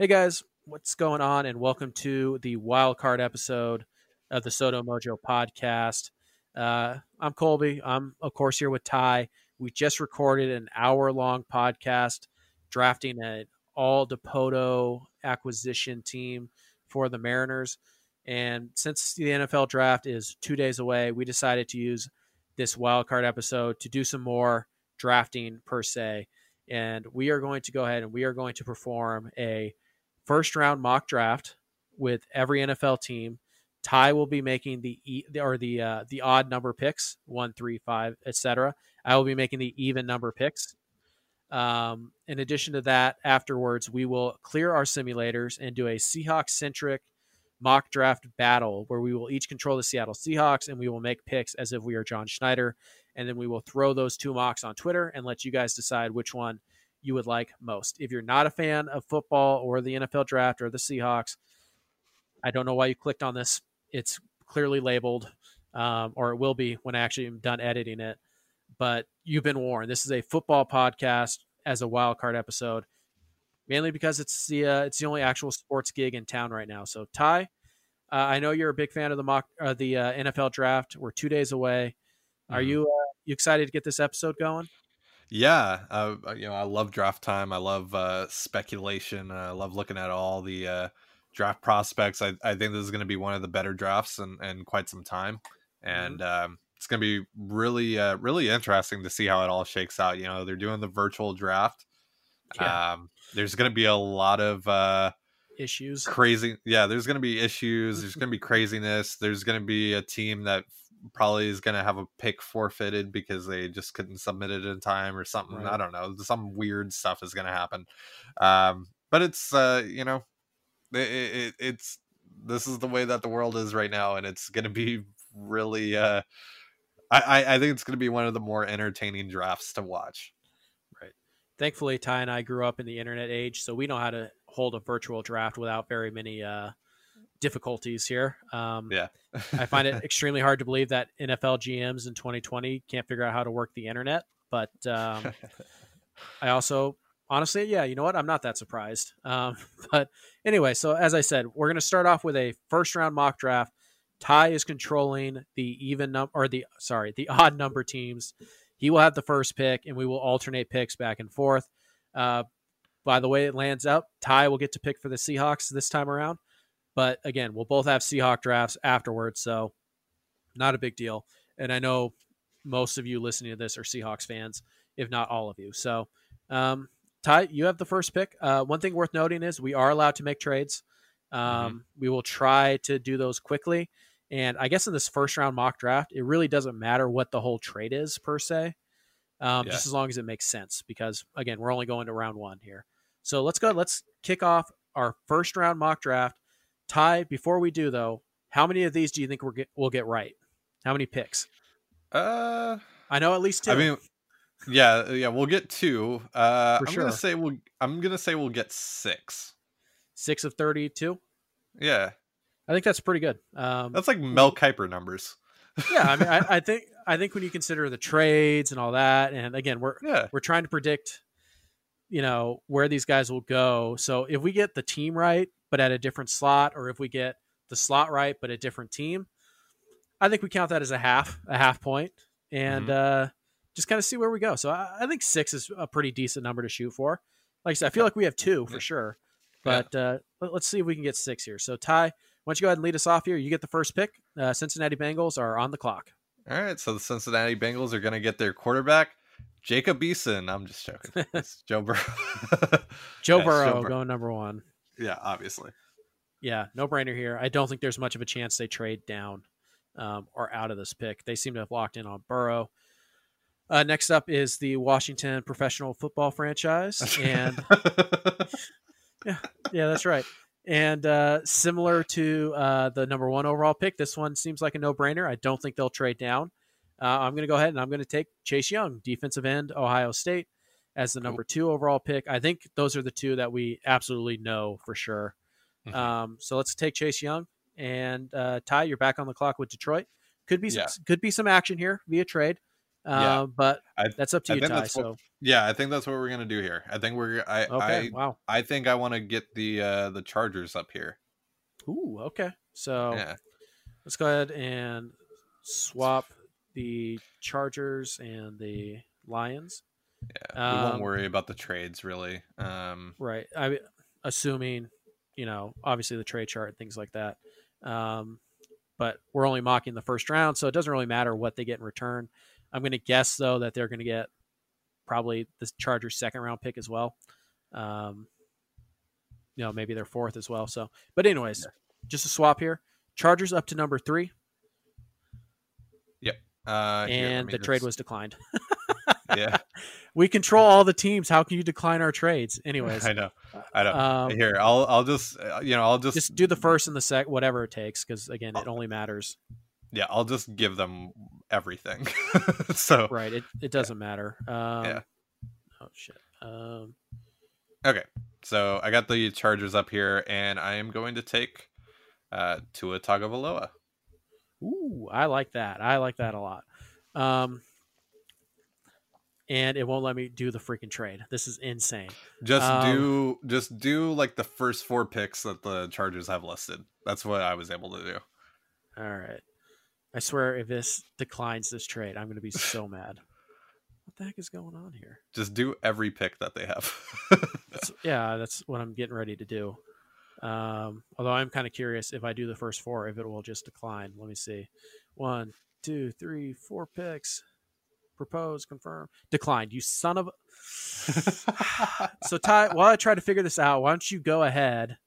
Hey guys, what's going on? And welcome to the wild card episode of the SoDo Mojo podcast. Uh, I'm Colby. I'm, of course, here with Ty. We just recorded an hour long podcast drafting an all Dipoto acquisition team for the Mariners. And since the NFL draft is two days away, we decided to use this wild card episode to do some more drafting per se. And we are going to go ahead and we are going to perform a first round mock draft with every NFL team. Ty will be making the or the uh, the odd number picks one, three, five, etc. I will be making the even number picks. Um, in addition to that, afterwards we will clear our simulators and do a Seahawks centric mock draft battle where we will each control the Seattle Seahawks and we will make picks as if we are John Schneider, and then we will throw those two mocks on Twitter and let you guys decide which one you would like most. If you're not a fan of football or the NFL draft or the Seahawks, I don't know why you clicked on this. It's clearly labeled, um, or it will be when I actually am done editing it. But you've been warned. This is a football podcast as a wild card episode, mainly because it's the uh, it's the only actual sports gig in town right now. So Ty, uh, I know you're a big fan of the mock uh, the NFL draft. We're two days away. Are mm-hmm. you uh, you excited to get this episode going? Yeah, uh, you know, I love draft time. I love uh, speculation. I love looking at all the uh, draft prospects. I, I think this is going to be one of the better drafts in, in quite some time, mm-hmm. and mm-hmm. um, it's going to be really, uh, really interesting to see how it all shakes out. You know, they're doing the virtual draft. Yeah. Um, there's going to be a lot of uh, issues, crazy. Yeah, there's going to be issues. There's going to be craziness. There's going to be a team that probably is going to have a pick forfeited because they just couldn't submit it in time or something. Right. I don't know. Some weird stuff is going to happen. Um, but it's, uh, you know, it, it, it's, this is the way that the world is right now. And it's going to be really, uh, I, I think it's going to be one of the more entertaining drafts to watch. Right. Thankfully, Ty and I grew up in the internet age, so we know how to hold a virtual draft without very many, uh, difficulties here. Um, yeah, I find it extremely hard to believe that NFL GMs in 2020 can't figure out how to work the internet. But um, I also, honestly, yeah, you know what? I'm not that surprised. Um, but anyway, so as I said, we're going to start off with a first round mock draft. Ty is controlling the even number or the sorry the odd number teams. He will have the first pick, and we will alternate picks back and forth. Uh, by the way, it lands up. Ty will get to pick for the Seahawks this time around. But again, we'll both have Seahawk drafts afterwards, so not a big deal. And I know most of you listening to this are Seahawks fans, if not all of you. So, um, Ty, you have the first pick. Uh, one thing worth noting is we are allowed to make trades. Um, mm-hmm. We will try to do those quickly. And I guess in this first round mock draft, it really doesn't matter what the whole trade is per se, um, yeah. just as long as it makes sense. Because again, we're only going to round one here. So let's go. Let's kick off our first round mock draft. Ty, before we do though, how many of these do you think we'll get, we'll get right? How many picks? Uh, I know at least two. I mean, yeah, yeah, we'll get two. Uh, For I'm sure. gonna say we'll. I'm gonna say we'll get six. Six of thirty-two. Yeah, I think that's pretty good. Um, that's like Mel Kiper numbers. yeah, I mean, I, I, think I think when you consider the trades and all that, and again, we're yeah. we're trying to predict, you know, where these guys will go. So if we get the team right, but at a different slot, or if we get the slot right but a different team, I think we count that as a half, a half point, and mm-hmm. uh, just kind of see where we go. So I, I, think six is a pretty decent number to shoot for. Like I said, I feel like we have two for sure, but yeah. uh, let, us see if we can get six here. So Ty, why don't you go ahead and lead us off here? You get the first pick. Uh, Cincinnati Bengals are on the clock. All right, so the Cincinnati Bengals are going to get their quarterback. Jacob Eason. I'm just joking. It's Joe Burrow. Joe Burrow Joe Bur- going number one. Yeah, obviously. Yeah, no brainer here. I don't think there's much of a chance they trade down um, or out of this pick. They seem to have locked in on Burrow. Uh, next up is the Washington professional football franchise, and yeah, yeah, that's right. And uh, similar to uh, the number one overall pick, this one seems like a no-brainer. I don't think they'll trade down. Uh, I'm going to go ahead and I'm going to take Chase Young, defensive end, Ohio State as the number two overall pick. I think those are the two that we absolutely know for sure. Mm-hmm. Um, so let's take Chase Young and uh, Ty. You're back on the clock with Detroit. Could be some, yeah. could be some action here via trade. yeah. but I, that's up to you, Ty. So yeah, I think that's what we're gonna do here. I think we're I okay. I, wow. I think I want to get the uh the Chargers up here. Ooh, okay. So yeah. let's go ahead and swap the Chargers and the Lions. Yeah, we um, won't worry about the trades really. Um, right. I assuming you know obviously the trade chart and things like that. Um, but we're only mocking the first round, so it doesn't really matter what they get in return. I'm going to guess though that they're going to get probably the Chargers' second round pick as well. Um, you know, maybe their fourth as well. So, but anyways, yeah. just a swap here. Chargers up to number three. Yep. Uh, and the just... trade was declined. yeah. We control all the teams. How can you decline our trades? Anyways, I know. I know. Um, Here, I'll I'll just uh, you know I'll just just do the first and the sec, whatever it takes, because again, it only matters. Yeah, I'll just give them everything. so right, it it doesn't yeah. matter. Um, yeah. Oh shit. Um. Okay, so I got the Chargers up here, and I am going to take uh, Tua Tagovailoa. Ooh, I like that. I like that a lot. Um, and it won't let me do the freaking trade. This is insane. Just um, do just do like the first four picks that the Chargers have listed. That's what I was able to do. All right. I swear if this declines this trade, I'm going to be so mad. What the heck is going on here? Just do every pick that they have. that's, yeah, that's what I'm getting ready to do. Um, although I'm kind of curious if I do the first four, if it will just decline. Let me see. One, two, three, four picks propose, confirm, declined. You son of. so Ty, while I try to figure this out, why don't you go ahead?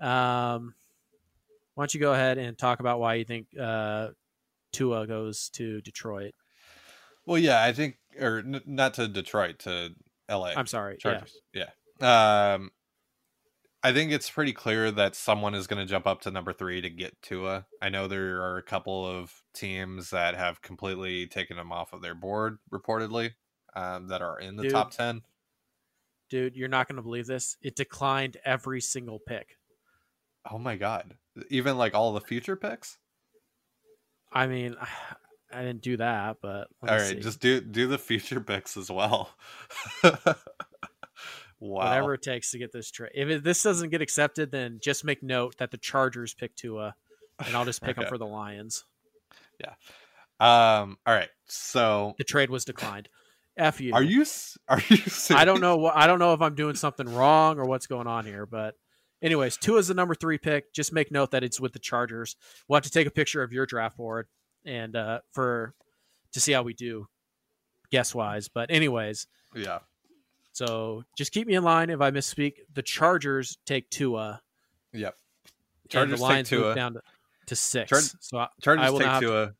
Um, why don't you go ahead and talk about why you think uh, Tua goes to Detroit? Well, yeah, I think, or n- not to Detroit, to L.A. I'm sorry, Chargers. Yeah. yeah. Um, I think it's pretty clear that someone is going to jump up to number three to get Tua. I know there are a couple of teams that have completely taken him off of their board, reportedly, um, that are in the dude, top 10. Dude, you're not going to believe this. It declined every single pick. Oh my God. Even like all the future picks? I mean, I didn't do that, but all right, see. just do do the future picks as well. Wow. Whatever it takes to get this trade. If it, this doesn't get accepted, then just make note that the Chargers pick Tua, and I'll just pick okay. them for the Lions. Yeah. Um. All right. So the trade was declined. F you. Are you? Are you? Serious? I don't know. I don't know if I'm doing something wrong or what's going on here, but. Anyways, Tua is the number three pick. Just make note that it's with the Chargers. We'll have to take a picture of your draft board and uh, for to see how we do guess wise. But anyways, yeah, so just keep me in line if I misspeak. The Chargers take Tua. Yep. Chargers the Lions take Tua down to, to six. Char- so I, Chargers I take Tua. To...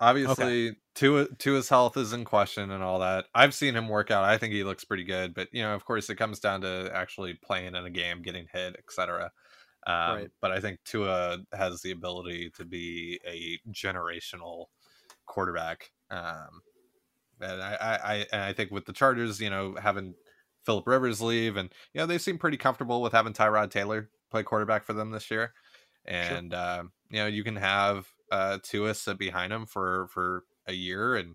Obviously, okay. Tua Tua's health is in question and all that. I've seen him work out. I think he looks pretty good, but you know, of course, it comes down to actually playing in a game, getting hit, etc. Um, right. But I think Tua has the ability to be a generational quarterback. Um, and I, I, and I think with the Chargers, you know, having Philip Rivers leave, and you know they seem pretty comfortable with having Tyrod Taylor play quarterback for them this year, and sure. uh, you know you can have uh, Tua sit behind him for for a year and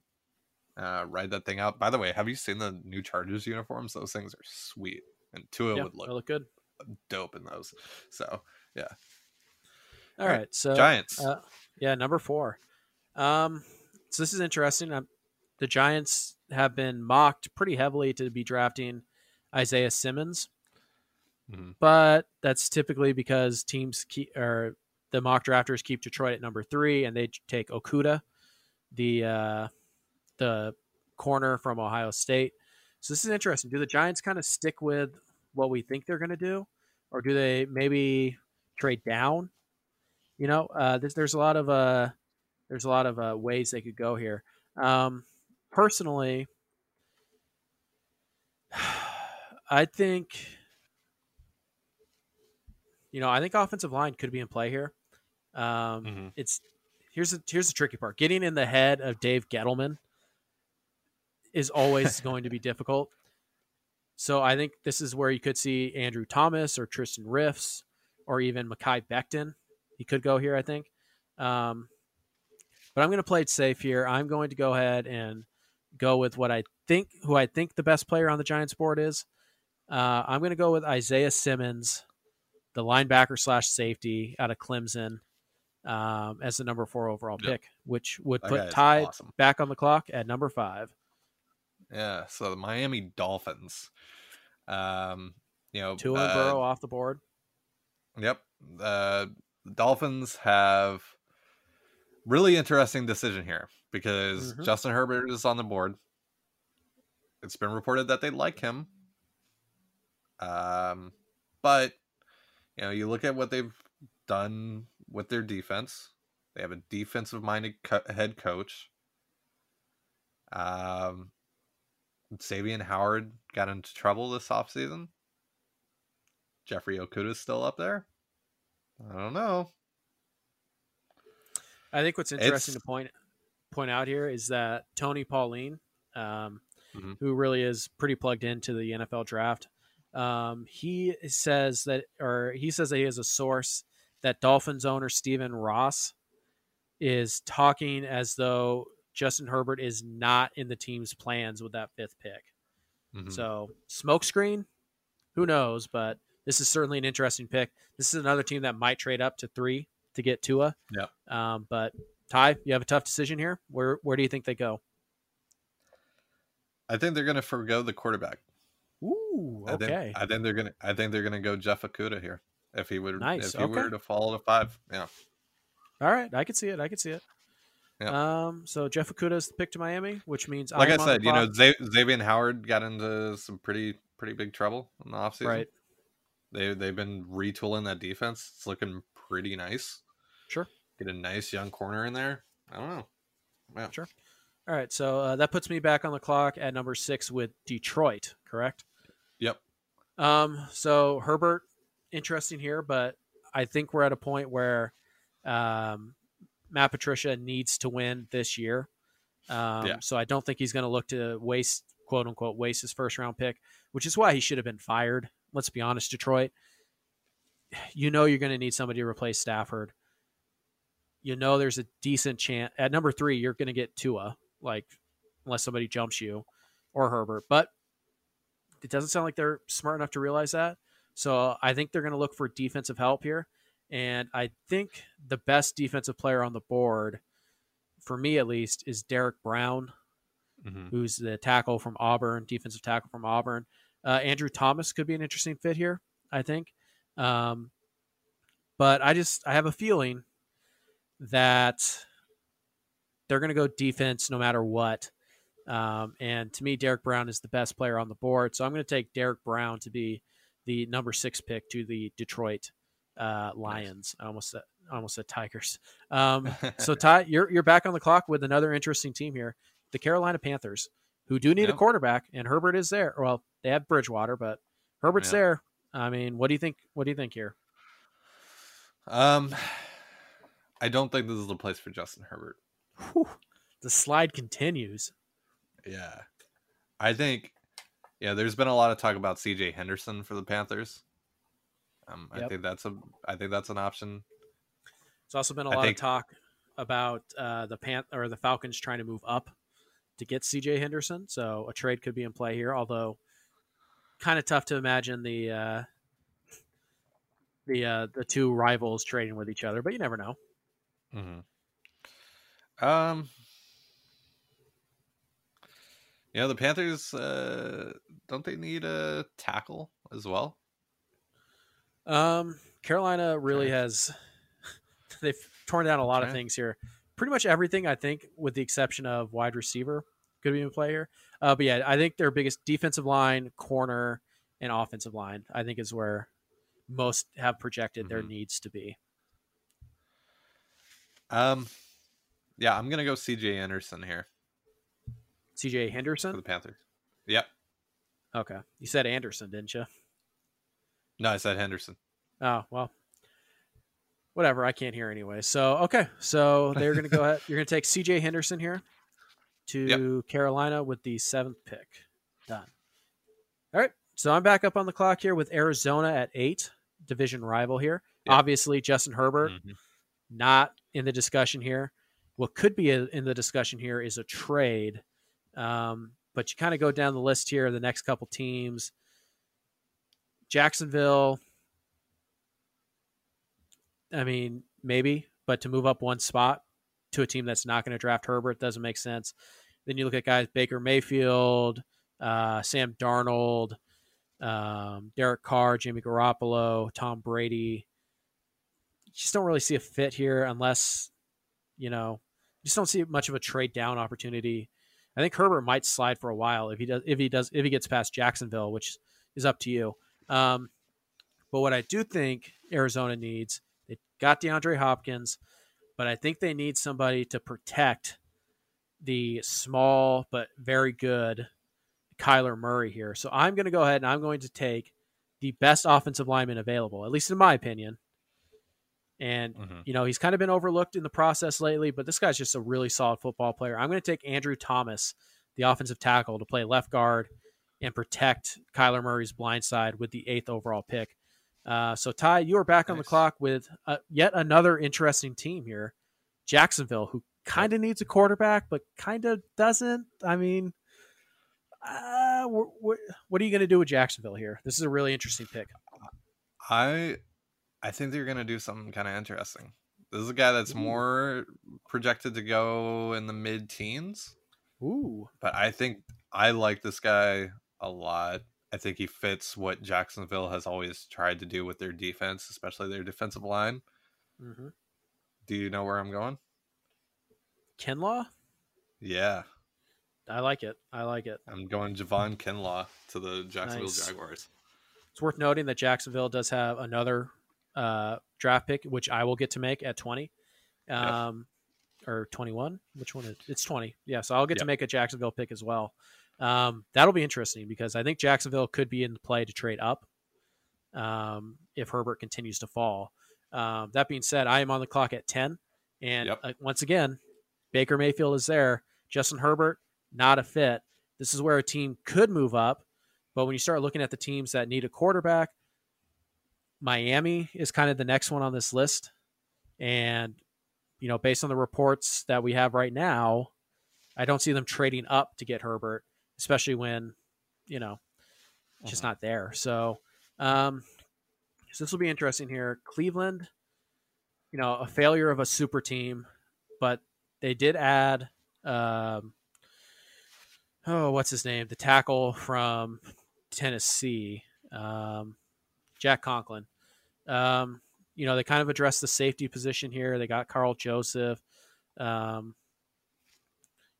uh, ride that thing out. By the way, have you seen the new Chargers uniforms? Those things are sweet, and Tua yeah, would look, look good, dope in those. So yeah. All right, so Giants. Uh, yeah, number four. Um, so this is interesting. I'm, the Giants have been mocked pretty heavily to be drafting Isaiah Simmons. Mm-hmm. But that's typically because teams keep or the mock drafters keep Detroit at number three, and they take Okudah, the uh, the corner from Ohio State. So this is interesting. Do the Giants kind of stick with what we think they're going to do, or do they maybe trade down? You know, uh, there's, there's a lot of uh, there's a lot of uh, ways they could go here. Um, personally, I think you know I think offensive line could be in play here. Um, mm-hmm. It's here's the here's the tricky part: getting in the head of Dave Gettleman is always going to be difficult. So I think this is where you could see Andrew Thomas or Tristan Riffs or even Mekhi Becton. He could go here, I think. Um, but I'm going to play it safe here. I'm going to go ahead and go with what I think, who I think the best player on the Giants board is. Uh, I'm going to go with Isaiah Simmons, the linebacker slash safety out of Clemson, um, as the number four overall Yep. pick, which would That put Ty awesome. back on the clock at number five. Yeah, so the Miami Dolphins. Um, you know, Tua and uh, Burrow off the board. Yep. Uh, the Dolphins have really interesting decision here because Mhm. Justin Herbert is on the board. It's been reported that they like him. Um, but you know, you look at what they've done with their defense. They have a defensive-minded co- head coach. Um, Xavien Howard got into trouble this offseason. Jeffrey Okudah's still up there. I don't know. I think what's interesting It's- to point point out here is that Tony Pauline, um, Mhm. who really is pretty plugged into the NFL draft, um, he says that, or he says that he has a source that Dolphins owner Stephen Ross is talking as though Justin Herbert is not in the team's plans with that fifth pick. Mhm. So smokescreen, who knows? But this is certainly an interesting pick. This is another team that might trade up to three to get Tua. Yep. Um, but Ty, you have a tough decision here. Where where do you think they go? I think they're going to forego the quarterback. Ooh, I okay. think, I think they're going to. I think they're going to go Jeff Okudah here. If he would, Nice, if he okay. were to fall to five, yeah, All right, I can see it. I can see it. Yeah. Um, so Jeff Okudah is the pick to Miami, which means like I on the said, you know, Xavien Howard got into some pretty pretty big trouble in the offseason. right? They they've been retooling that defense. It's looking pretty nice. Get a nice young corner in there. I don't know. Yeah. Sure. All right, so uh, that puts me back on the clock at number six with Detroit. Correct. Yep. Um, so Herbert, interesting here, but I think we're at a point where um, Matt Patricia needs to win this year. Um, Yeah. So I don't think he's going to look to waste, quote unquote, waste his first round pick, which is why he should have been fired. Let's be honest, Detroit. You know you're going to need somebody to replace Stafford. You know there's a decent chance at number three you're going to get Tua, like unless somebody jumps you or Herbert, but it doesn't sound like they're smart enough to realize that. So I think they're going to look for defensive help here. And I think the best defensive player on the board, for me at least, is Derrick Brown, Mhm. who's the tackle from Auburn, defensive tackle from Auburn. Uh, Andrew Thomas could be an interesting fit here, I think. Um, but I just I have a feeling that they're going to go defense no matter what. Um, and to me, Derrick Brown is the best player on the board, so I'm going to take Derrick Brown to be the number six pick to the Detroit uh, Lions. I almost said almost said Tigers. Um, so Ty, you're you're back on the clock with another interesting team here, the Carolina Panthers, who do need a Yep. quarterback, and Herbert is there. Well, they have Bridgewater, but Herbert's Yeah. there. I mean, what do you think? What do you think here? Um, I don't think this is the place for Justin Herbert. Whew, the slide continues. Yeah. I think yeah, there's been a lot of talk about CJ Henderson for the Panthers. Um, I Yep. think that's a I think that's an option. There's also been a I lot think- of talk about uh, the Pan or the Falcons trying to move up to get CJ Henderson. So a trade could be in play here, although kind of tough to imagine the uh, the uh, the two rivals trading with each other. But you never know. Mm-hmm. Um you know, the Panthers uh don't they need a tackle as well? Um, Carolina really Okay. has they've torn down a lot of things here. Pretty much everything, I think, with the exception of wide receiver, could be in play here. Uh, but yeah, I think their biggest defensive line, corner, and offensive line, I think, is where most have projected their Mhm. needs to be. Um yeah, I'm gonna go CJ Anderson here CJ Henderson for the Panthers. Yep. Okay, you said Anderson, didn't you? No, I said Henderson. Oh well, whatever. I can't hear anyway. So okay, so they're gonna go ahead. You're gonna take C.J. Henderson here to Carolina with the seventh pick. Done. All right. So I'm back up on the clock here with Arizona at eight, division rival here. Yeah. Obviously, Justin Herbert Mhm. not in the discussion here. What could be a, in the discussion here is a trade Um, but you kind of go down the list here, the next couple teams. Jacksonville, I mean, maybe, but to move up one spot to a team that's not going to draft Herbert doesn't make sense. Then you look at guys Baker Mayfield, uh, Sam Darnold, um, Derek Carr, Jimmy Garoppolo, Tom Brady. Just don't really see a fit here unless, you know, just don't see much of a trade down opportunity. I think Herbert might slide for a while if he does if he does if he gets past Jacksonville, which is up to you. Um, but what I do think Arizona needs, they got DeAndre Hopkins, but I think they need somebody to protect the small but very good Kyler Murray here. So I'm going to go ahead and I'm going to take the best offensive lineman available, at least in my opinion. And, mm-hmm. you know, he's kind of been overlooked in the process lately, but this guy's just a really solid football player. I'm going to take Andrew Thomas, the offensive tackle, to play left guard and protect Kyler Murray's blind side with the eighth overall pick. Uh, so, Ty, you are back nice. on the clock with uh, yet another interesting team here Jacksonville, who kind of needs a quarterback, but kind of doesn't. I mean, uh, what, what are you going to do with Jacksonville here? This is a really interesting pick. I I think they're going to do something kind of interesting. This is a guy that's Ooh. more projected to go in the mid teens. Ooh. But I think I like this guy a lot. I think he fits what Jacksonville has always tried to do with their defense, especially their defensive line. Mm-hmm. Do you know where I'm going? Kinlaw? Yeah. I like it. I like it. I'm going Javon Kinlaw to the Jacksonville nice. Jaguars. It's worth noting that Jacksonville does have another uh, draft pick, which I will get to make at 20. Um, yep. Or 21. Which one is It's 20. Yeah, so I'll get yep. to make a Jacksonville pick as well. Um, that'll be interesting because I think Jacksonville could be in play to trade up um, if Herbert continues to fall. Um, that being said, I am on the clock at 10. And yep. uh, once again, Baker Mayfield is there. Justin Herbert, not a fit. This is where a team could move up. But when you start looking at the teams that need a quarterback, Miami is kind of the next one on this list. And, you know, based on the reports that we have right now, I don't see them trading up to get Herbert, especially when, you know, it's just uh-huh. not there. So, um, so this will be interesting here. Cleveland, you know, a failure of a super team, but they did add, um, oh, what's his name? The tackle from Tennessee, um, Jack Conklin. Um, you know, they kind of addressed the safety position here. They got Karl Joseph. Um,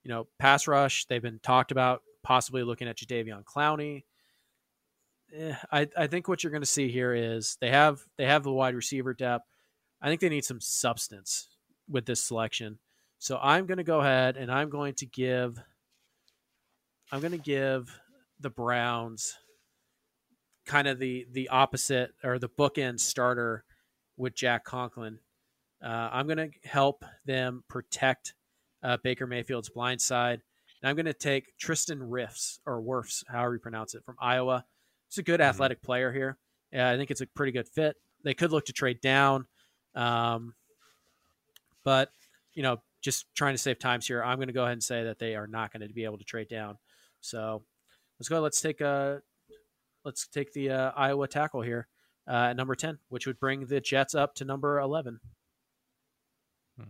you know, pass rush. They've been talked about possibly looking at Jadeveon Clowney eh, I, I think what you're going to see here is they have they have the wide receiver depth. I think they need some substance with this selection. So I'm going to go ahead and I'm going to give I'm going to give the Browns kind of the the opposite or the bookend starter with Jack Conklin. Uh, I'm going to help them protect uh, Baker Mayfield's blind side. And I'm going to take Tristan Riffs or Wirfs, however you pronounce it, from Iowa. He's a good mm-hmm. athletic player here. Yeah, I think it's a pretty good fit. They could look to trade down, um, but you know, just trying to save times here. I'm going to go ahead and say that they are not going to be able to trade down. So let's go. Let's take a let's take the uh, Iowa tackle here uh, at number ten, which would bring the Jets up to number eleven. Hmm.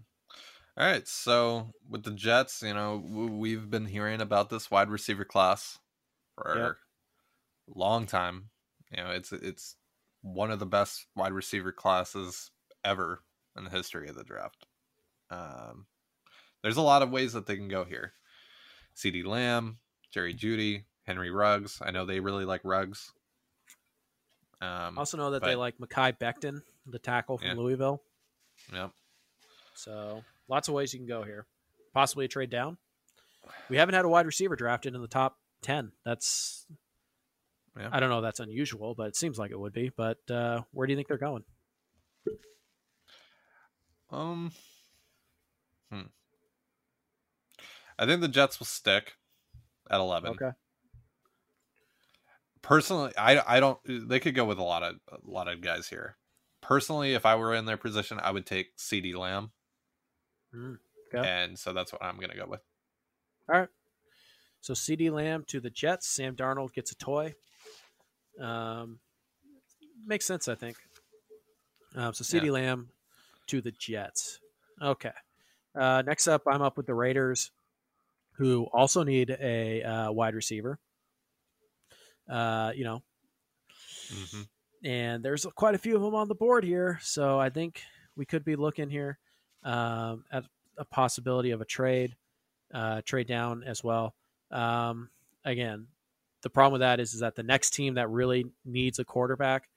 All right. So with the Jets, you know, we've been hearing about this wide receiver class for yep long time. You know, it's it's one of the best wide receiver classes ever in the history of the draft. Um, there's a lot of ways that they can go here. CeeDee Lamb, Jerry Jeudy, Henry Ruggs. I know they really like Ruggs. Um, also know that but, they like Mekhi Becton, the tackle from yeah. Louisville. Yep. So lots of ways you can go here. Possibly a trade down. We haven't had a wide receiver drafted in the top ten. That's yeah. I don't know. That's unusual, but it seems like it would be. But uh, where do you think they're going? Um, hmm. I think the Jets will stick at eleven. Okay. Personally, I I don't. They could go with a lot of a lot of guys here. Personally, if I were in their position, I would take CeeDee Lamb. Mm, okay. And so that's what I'm going to go with. All right. So CeeDee Lamb to the Jets. Sam Darnold gets a toy. Um, makes sense, I think. Um, so CeeDee Yeah. Lamb to the Jets. Okay. Uh, next up, I'm up with the Raiders, who also need a uh, wide receiver. Uh, you know, hmm and there's quite a few of them on the board here. So I think we could be looking here um, at a possibility of a trade, uh, trade down as well. Um, again, the problem with that is, is that the next team that really needs a quarterback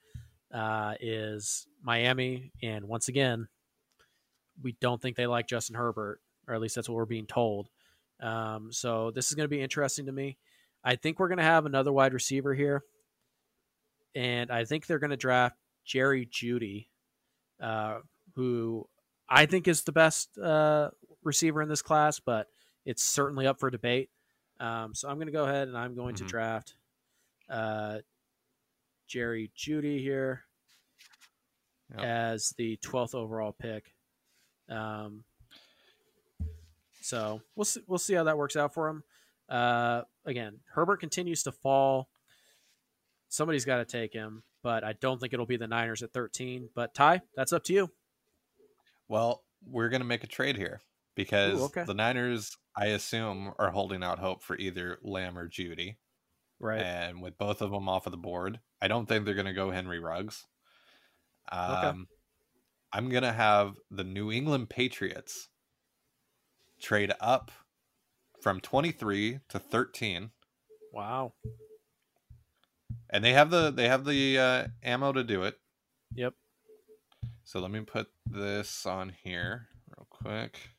uh, is Miami, and once again, we don't think they like Justin Herbert, or at least that's what we're being told. Um, so this is going to be interesting to me. I think we're going to have another wide receiver here and I think they're going to draft Jerry Jeudy, uh, who I think is the best uh, receiver in this class, but it's certainly up for debate. Um, so I'm going to go ahead and I'm going Mhm. to draft uh, Jerry Jeudy here Yep. as the 12th overall pick. Um, so we'll see, we'll see how that works out for him. Uh, again, Herbert continues to fall. Somebody's got to take him, but I don't think it'll be the Niners at 13. But Ty, that's up to you. Well, we're gonna make a trade here because Ooh, okay. the Niners, I assume, are holding out hope for either Lamb or Jeudy. Right. And with both of them off of the board, I don't think they're going to go Henry Ruggs. Um, I'm going to have the New England Patriots trade up from 23 to 13, Wow. and they have the they have the uh, ammo to do it. Yep. So let me put this on here real quick,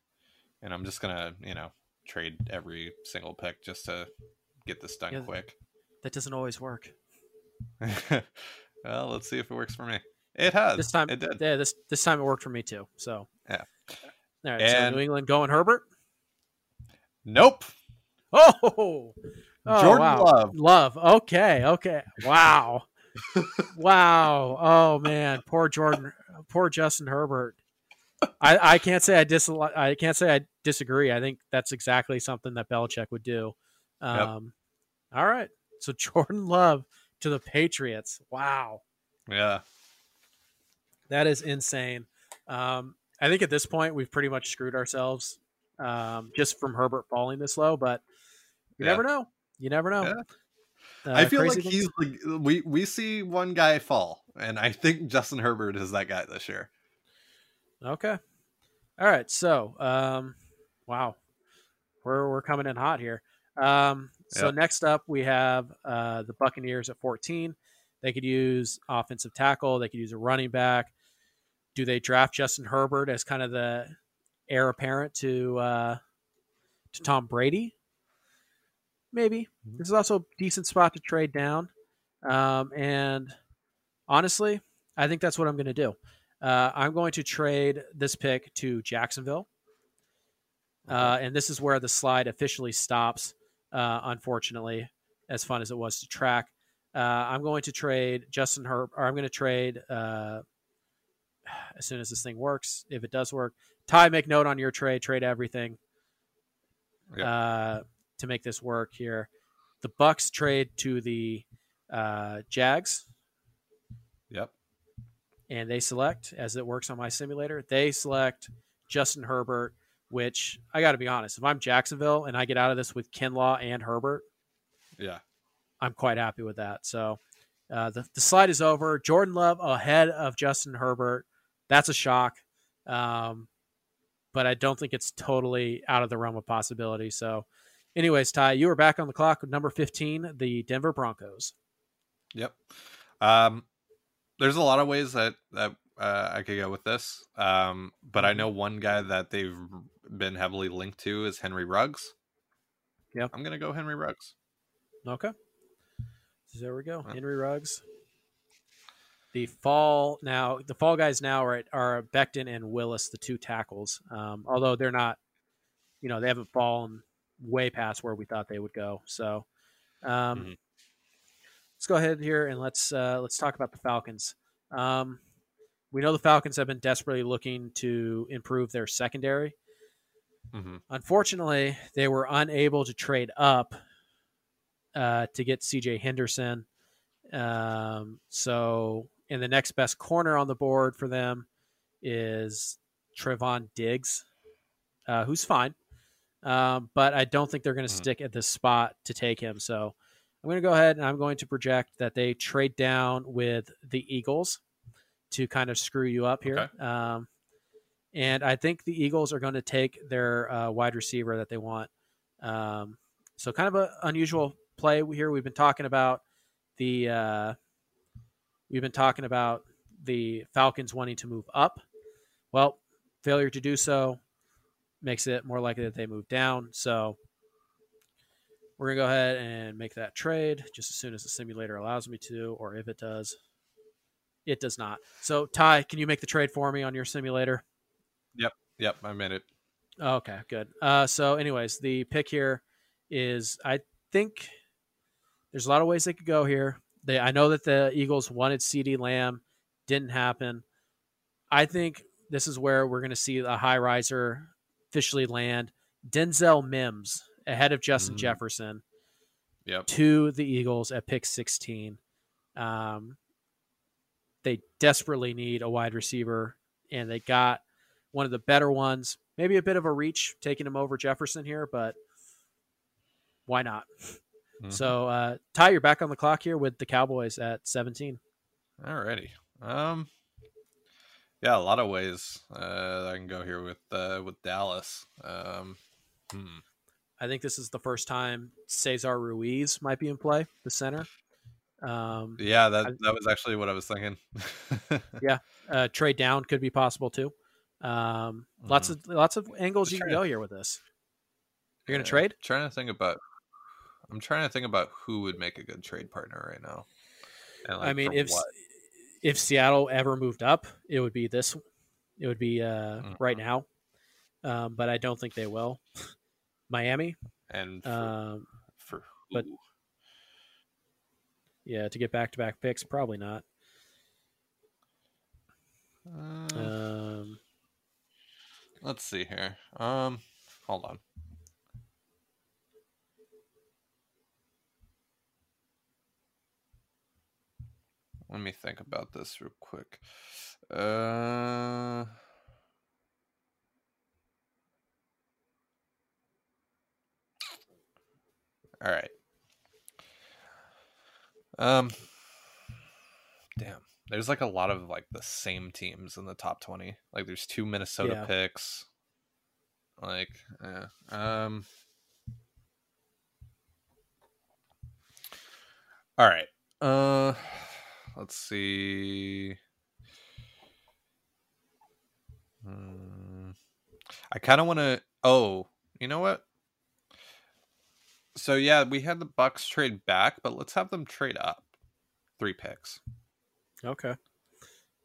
and I'm just gonna you know trade every single pick just to get this done Yeah. quick. That doesn't always work. well, let's see if it works for me. It has. This time, it did. yeah, this this time it worked for me too. So Yeah. All right. And- so New England going Herbert. Nope. Oh, oh Jordan wow. Love. Love. Okay. Okay. Wow. wow. Oh man, poor Jordan. Poor Justin Herbert. I, I can't say I dis I can't say I disagree. I think that's exactly something that Belichick would do. Um, All right. So Jordan Love to the Patriots. Wow. Yeah. That is insane. Um, I think at this point we've pretty much screwed ourselves um, just from Herbert falling this low, but you Yeah. never know. You never know. Yeah. Uh, I feel like things- he's the we we see one guy fall, and I think Justin Herbert is that guy this year. Okay. All right. So, um, wow, we're we're coming in hot here. Um, so Yep. next up we have uh, the Buccaneers at 14. They could use offensive tackle. They could use a running back. Do they draft Justin Herbert as kind of the heir apparent to uh, to Tom Brady? Maybe. Mhm. This is also a decent spot to trade down. Um, and honestly, I think that's what I'm going to do. Uh, I'm going to trade this pick to Jacksonville. Uh, and this is where the slide officially stops, uh, unfortunately, as fun as it was to track. Uh, I'm going to trade Justin Herb, or I'm going to trade uh, as soon as this thing works, if it does work. Ty, make note on your trade, trade everything Yep. uh, to make this work here. The Bucks trade to the uh, Jags Yep. and they select, as it works on my simulator, they select Justin Herbert, which I got to be honest, if I'm Jacksonville and I get out of this with Kinlaw and Herbert, Yeah. I'm quite happy with that. So uh, the, the slide is over. Jordan Love ahead of Justin Herbert. That's a shock. Um, but I don't think it's totally out of the realm of possibility. So, anyways, Ty, you were back on the clock with number 15, the Denver Broncos. Yep. Um, there's a lot of ways that that uh, I could go with this. Um, but I know one guy that they've been heavily linked to is Henry Ruggs. Yep. I'm gonna go Henry Ruggs. Okay. So there we go. Yeah. Henry Ruggs. The fall now, the fall guys now are are Becton and Willis, the two tackles. Um, although they're not, you know, they haven't fallen way past where we thought they would go. So, um, Mhm. let's go ahead here and let's uh, let's talk about the Falcons. Um, we know the Falcons have been desperately looking to improve their secondary. hmm Unfortunately, they were unable to trade up uh, to get CJ Henderson. Um, so, and the next best corner on the board for them is Trevon Diggs, uh, who's fine. Um, but I don't think they're going to mm-hmm. stick at this spot to take him. So I'm going to go ahead and I'm going to project that they trade down with the Eagles to kind of screw you up here. Okay. Um, and I think the Eagles are going to take their uh, wide receiver that they want. Um, so kind of an unusual play here. We've been talking about the uh, we've been talking about the Falcons wanting to move up. Well, failure to do so makes it more likely that they move down. So we're gonna go ahead and make that trade just as soon as the simulator allows me to, or if it does. It does not. So Ty, can you make the trade for me on your simulator? Yep. Yep. I made it. Okay, good. Uh, so, anyways, the pick here is I think there's a lot of ways they could go here. They I know that the Eagles wanted CeeDee Lamb, didn't happen. I think this is where we're going to see a high riser officially land. Denzel Mims ahead of Justin mm. Jefferson. Yep. To the Eagles at pick 16. Um, they desperately need a wide receiver, and they got one of the better ones. Maybe a bit of a reach taking him over Jefferson here, but why not? Mm-hmm. So, uh, Ty, you're back on the clock here with the Cowboys at 17. Alrighty. Um, yeah, a lot of ways uh, I can go here with uh, with Dallas. Um, hmm. I think this is the first time Cesar Ruiz might be in play, the center. Um, yeah, that that was actually what I was thinking. yeah, uh, trade down could be possible too. Um, mm. Lots of lots of angles you can go here with this. You're gonna trade? trying to think about. I'm trying to think about who would make a good trade partner right now. Like I mean, if what? if Seattle ever moved up, it would be this. It would be uh, mm-hmm. right now, um, but I don't think they will. Miami and for, um, for but yeah, to get back to back picks, probably not. Uh, um, let's see here. Um, hold on. Let me think about this real quick. Uh, all right. Um, damn. There's like a lot of like the same teams in the top 20. Like there's two Minnesota yeah. picks. Like, yeah. Um, all right. Uh, let's see. Hmm. I kind of want to. Oh, you know what? So yeah, we had the Bucks trade back, but let's have them trade up three picks. Okay.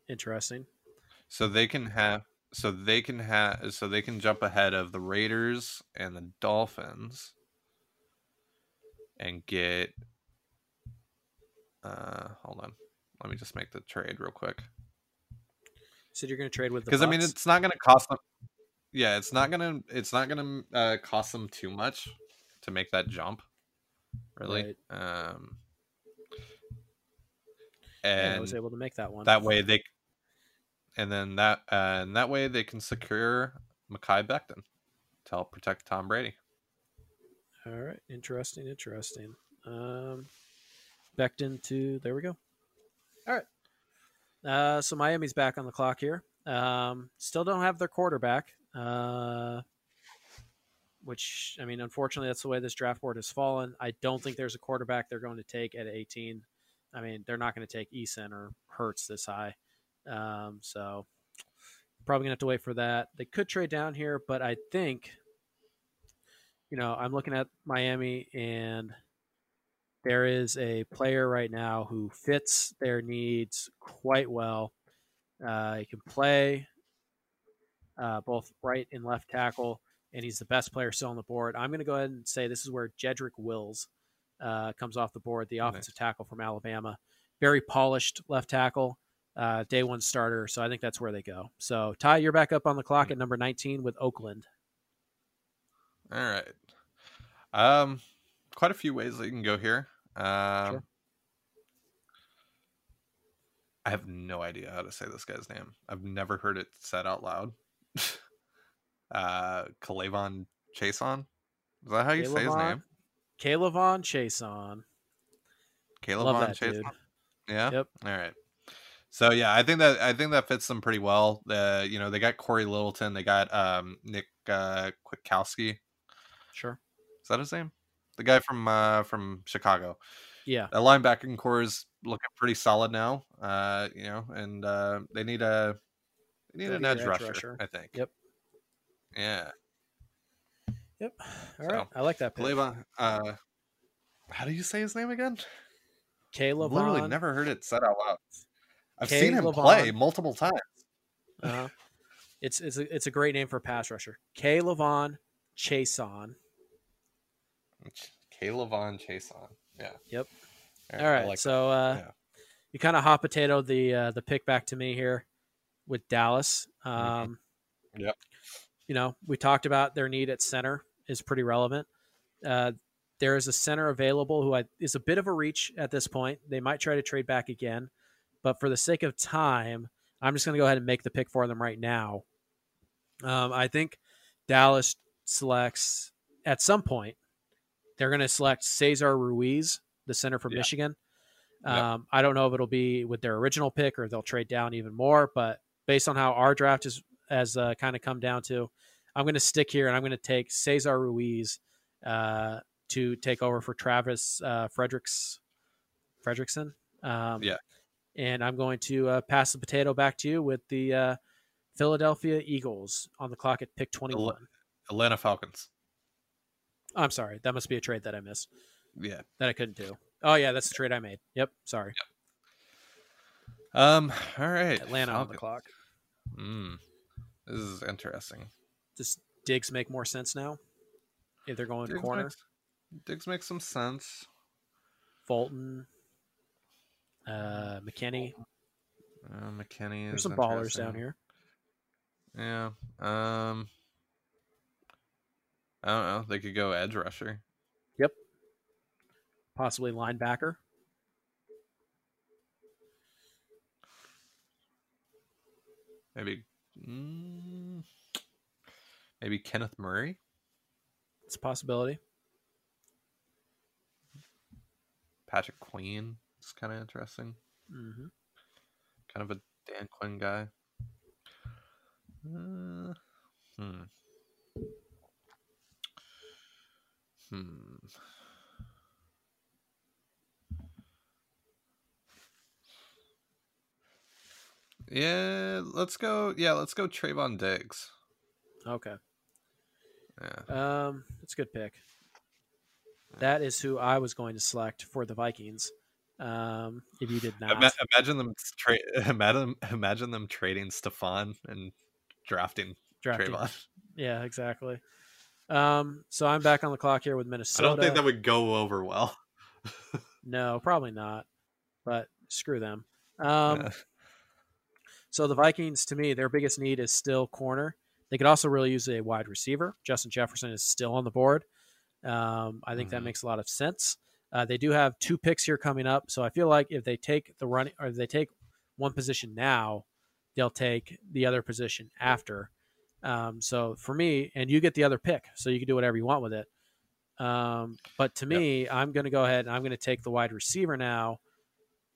Interesting. So they can have so they can have so they can jump ahead of the Raiders and the Dolphins and get uh hold on. Let me just make the trade real quick. So you're going to trade with because I mean it's not going to cost them. Yeah, it's not gonna it's not gonna uh, cost them too much to make that jump. Really, right. um, and yeah, I was able to make that one. That way they, and then that uh, and that way they can secure Mekhi Becton to help protect Tom Brady. All right, interesting, interesting. Um, Becton to there we go. All right. Uh, so Miami's back on the clock here. Um, still don't have their quarterback. Uh, which I mean, unfortunately, that's the way this draft board has fallen. I don't think there's a quarterback they're going to take at 18. I mean, they're not going to take Eason or Hurts this high. Um, so probably gonna have to wait for that. They could trade down here, but I think, you know, I'm looking at Miami and there is a player right now who fits their needs quite well. Uh, he can play uh, both right and left tackle, and he's the best player still on the board. I'm going to go ahead and say this is where Jedrick Wills uh, comes off the board, the offensive nice. tackle from Alabama. Very polished left tackle, uh, day one starter. So I think that's where they go. So, Ty, you're back up on the clock at number 19 with Oakland. All right. Um, quite a few ways that you can go here. Um, Sure. I have no idea how to say this guy's name. I've never heard it said out loud. uh, K'Lavon Chaisson. Is that how you say his name? K'Lavon Chaisson. Caleb Love Von that Chase. dude. Yeah. Yep. All right. So yeah, I think that I think that fits them pretty well. Uh, you know, they got Cory Littleton, they got um Nick uh Kwiatkowski. Sure. Is that his name? The guy from uh from Chicago. Yeah. That linebacking core is looking pretty solid now. Uh, you know, and uh they need a they need They'll an need edge, edge rusher, rusher. I think. Yep. Yeah. Yep. All So, right. I like that pick. Uh how do you say his name again? K'Lavon. I've literally never heard it said out loud. I've seen him play multiple times. Uh-huh. It's it's a, it's a great name for a pass rusher. K'Lavon Chaisson. K'Lavon Chaisson. Yeah. Yep. All All right. Like so uh, Yeah. you kind of hot potato the uh, the pick back to me here with Dallas. Um, Mm-hmm. Yep. You know, we talked about their need at center is pretty relevant. Uh, there is a center available who I, is a bit of a reach at this point. They might try to trade back again, but for the sake of time, I'm just going to go ahead and make the pick for them right now. Um, I think Dallas selects at some point. They're going to select Cesar Ruiz, the center from Yeah. Michigan. Um, I don't know if it'll be with their original pick or they'll trade down even more, but based on how our draft is has uh, kind of come down to, I'm going to stick here and I'm going to take Cesar Ruiz uh, to take over for Travis uh, Fredericks Fredrickson. Um, Yeah. and I'm going to uh, pass the potato back to you with the uh, Philadelphia Eagles on the clock at pick 21. Atlanta Falcons. I'm sorry, that must be a trade that I missed Yeah. that I couldn't do. Oh yeah, that's the trade I made. Yep, sorry. Um. All right. Atlanta on the clock. Mm. This is interesting. Does Diggs make more sense now? If they're going Diggs corner, makes, Diggs makes some sense. Fulton, uh, McKinney. Uh, McKinney. Is. There's some ballers down here. Yeah. Um. I don't know. They could go edge rusher. Yep. Possibly linebacker. Maybe. Mm, maybe Kenneth Murray. It's a possibility. Patrick Queen. It's kind of interesting. hmm Kind of a Dan Quinn guy. Uh, hmm. Hmm. Yeah, let's go. Yeah, let's go Trevon Diggs. Okay. Yeah. Um, it's a good pick. That is who I was going to select for the Vikings. Um, if you did not, Ima- imagine them tra- imagine imagine them trading Stefon and drafting drafting. Trevon. Yeah, exactly. Um, so I'm back on the clock here with Minnesota. I don't think that would go over well. No, probably not. But screw them. Um, Yeah. So the Vikings, to me, their biggest need is still corner. They could also really use a wide receiver. Justin Jefferson is still on the board. Um, I think that Mhm. makes a lot of sense. Uh, they do have two picks here coming up, so I feel like if they take the running or if they take one position now, they'll take the other position after. Um, so for me, and you get the other pick, so you can do whatever you want with it. Um, but to Yep. me, I'm going to go ahead and I'm going to take the wide receiver now,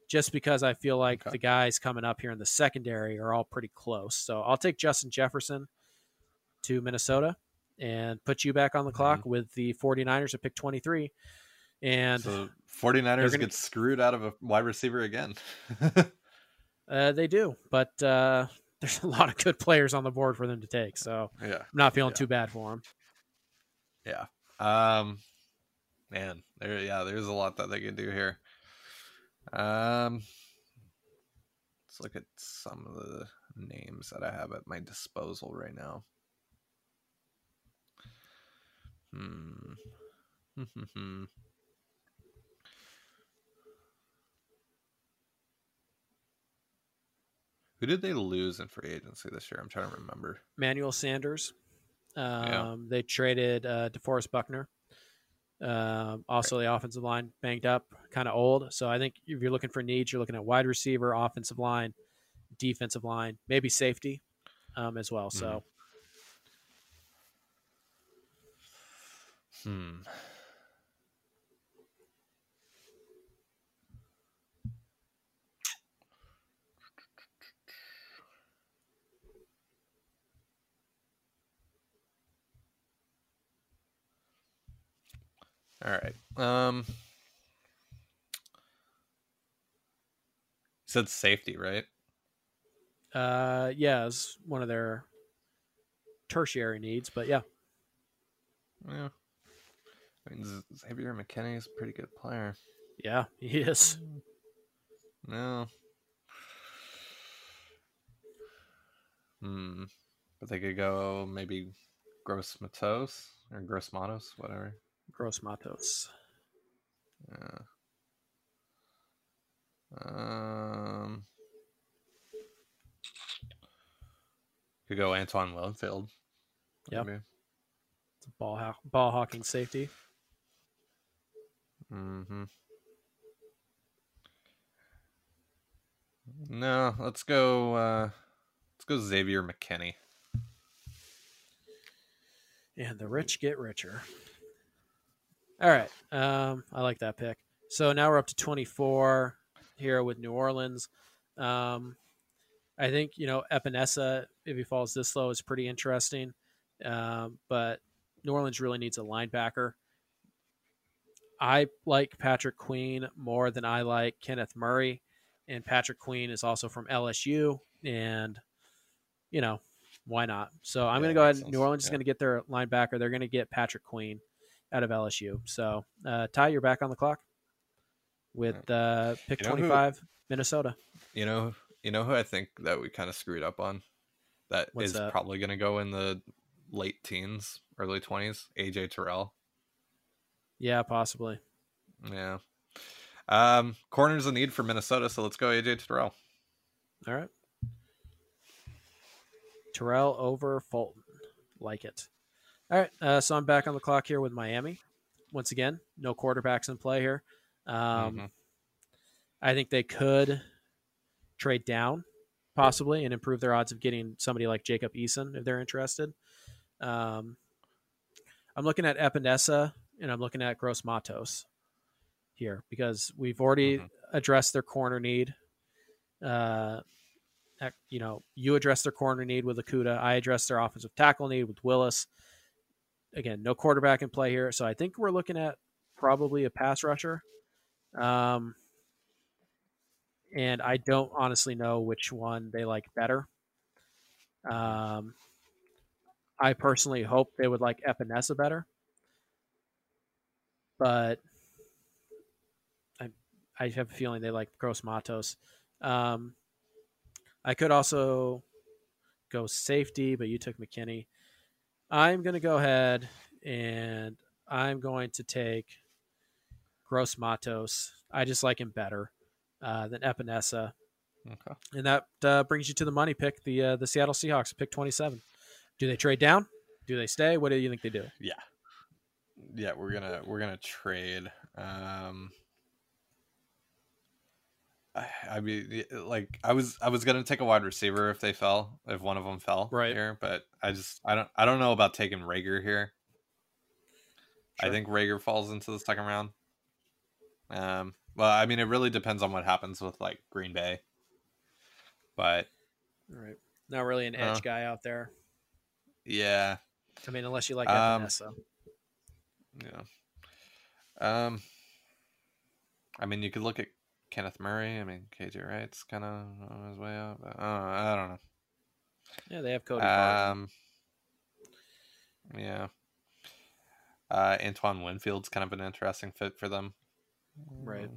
just because I feel like Okay. the guys coming up here in the secondary are all pretty close. So I'll take Justin Jefferson to Minnesota and put you back on the clock with the 49ers at pick 23. And So 49ers gonna- get screwed out of a wide receiver again. uh, they do, but uh, there's a lot of good players on the board for them to take. So yeah. I'm not feeling Yeah. too bad for them. Yeah. Um man, there yeah, there's a lot that they can do here. Um let's look at some of the names that I have at my disposal right now. Hmm. Who did they lose in free agency this year? I'm trying to remember. Manuel Sanders. Um, They traded uh, DeForest Buckner. Um, also, the offensive line banged up, kind of old. So I think if you're looking for needs, you're looking at wide receiver, offensive line, defensive line, maybe safety um, as well. So. Hmm. All right. Um said safety, right? Uh yeah, it's one of their tertiary needs, but yeah. Yeah. I mean, Xavier McKinney is a pretty good player. Yeah, he is. No. Hmm. But they could go maybe Gross Matos or Gross Matos, whatever. Gross Matos. Yeah. Um. Could go Antoine Winfield. Yep. It's a ball ball hawking safety. Mm-hmm. No, let's go. Uh, let's go Xavier McKinney. And the rich get richer. All right, um, I like that pick. So now we're up to 24 here with New Orleans. Um, I think you know Epenesa, if he falls this low, is pretty interesting. Um, but New Orleans really needs a linebacker. I like Patrick Queen more than I like Kenneth Murray, and Patrick Queen is also from LSU, and you know why not? So I'm Yeah, going to go ahead. makes New. Orleans is going to get their linebacker. They're going to get Patrick Queen out of LSU. So uh, Ty, you're back on the clock with uh, pick You know who- 25, Minnesota. You know, you know who I think that we kind of screwed up on. That is What's that? probably going to go in the late teens, early twenties. AJ Terrell. Yeah, possibly. Yeah. Um, corners a need for Minnesota, so let's go AJ Terrell. All right. Terrell over Fulton. Like it. All right. Uh, so I'm back on the clock here with Miami. Once again, no quarterbacks in play here. Um, Mhm. I think they could trade down possibly and improve their odds of getting somebody like Jacob Eason if they're interested. Um, I'm looking at Epenesa and I'm looking at Gross Matos here because we've already Mhm. addressed their corner need. Uh, ec- you know, you addressed their corner need with Okudah. I addressed their offensive tackle need with Willis. Again, no quarterback in play here, so I think we're looking at probably a pass rusher. Um, and I don't honestly know which one they like better. Um, I personally hope they would like Epenesa better, but I I have a feeling they like Gross Matos. Um, I could also go safety, but you took McKinney. I'm going to go ahead and I'm going to take Gross Matos. I just like him better uh, than Epenesa. Okay. And that uh, brings you to the money pick, the uh, the Seattle Seahawks, pick 27. Do they trade down? Do they stay? What do you think they do? Yeah. Yeah, we're gonna we're gonna trade. Um I, mean, like I was I was gonna take a wide receiver if they fell, if one of them fell Right. here, but I just I don't I don't know about taking Reagor here. I think Reagor falls into the second round. Um, well, I mean, it really depends on what happens with like Green Bay, but right, Not really an edge Uh, guy out there. yeah, I mean, unless you like um, Epenesa. Yeah. Um. I mean, you could look at Kenneth Murray. I mean, KJ Wright's kind of on his way up. but, uh, I don't know. Yeah, they have Cody. Barton. Um. Yeah. Uh, Antoine Winfield's kind of an interesting fit for them. Right.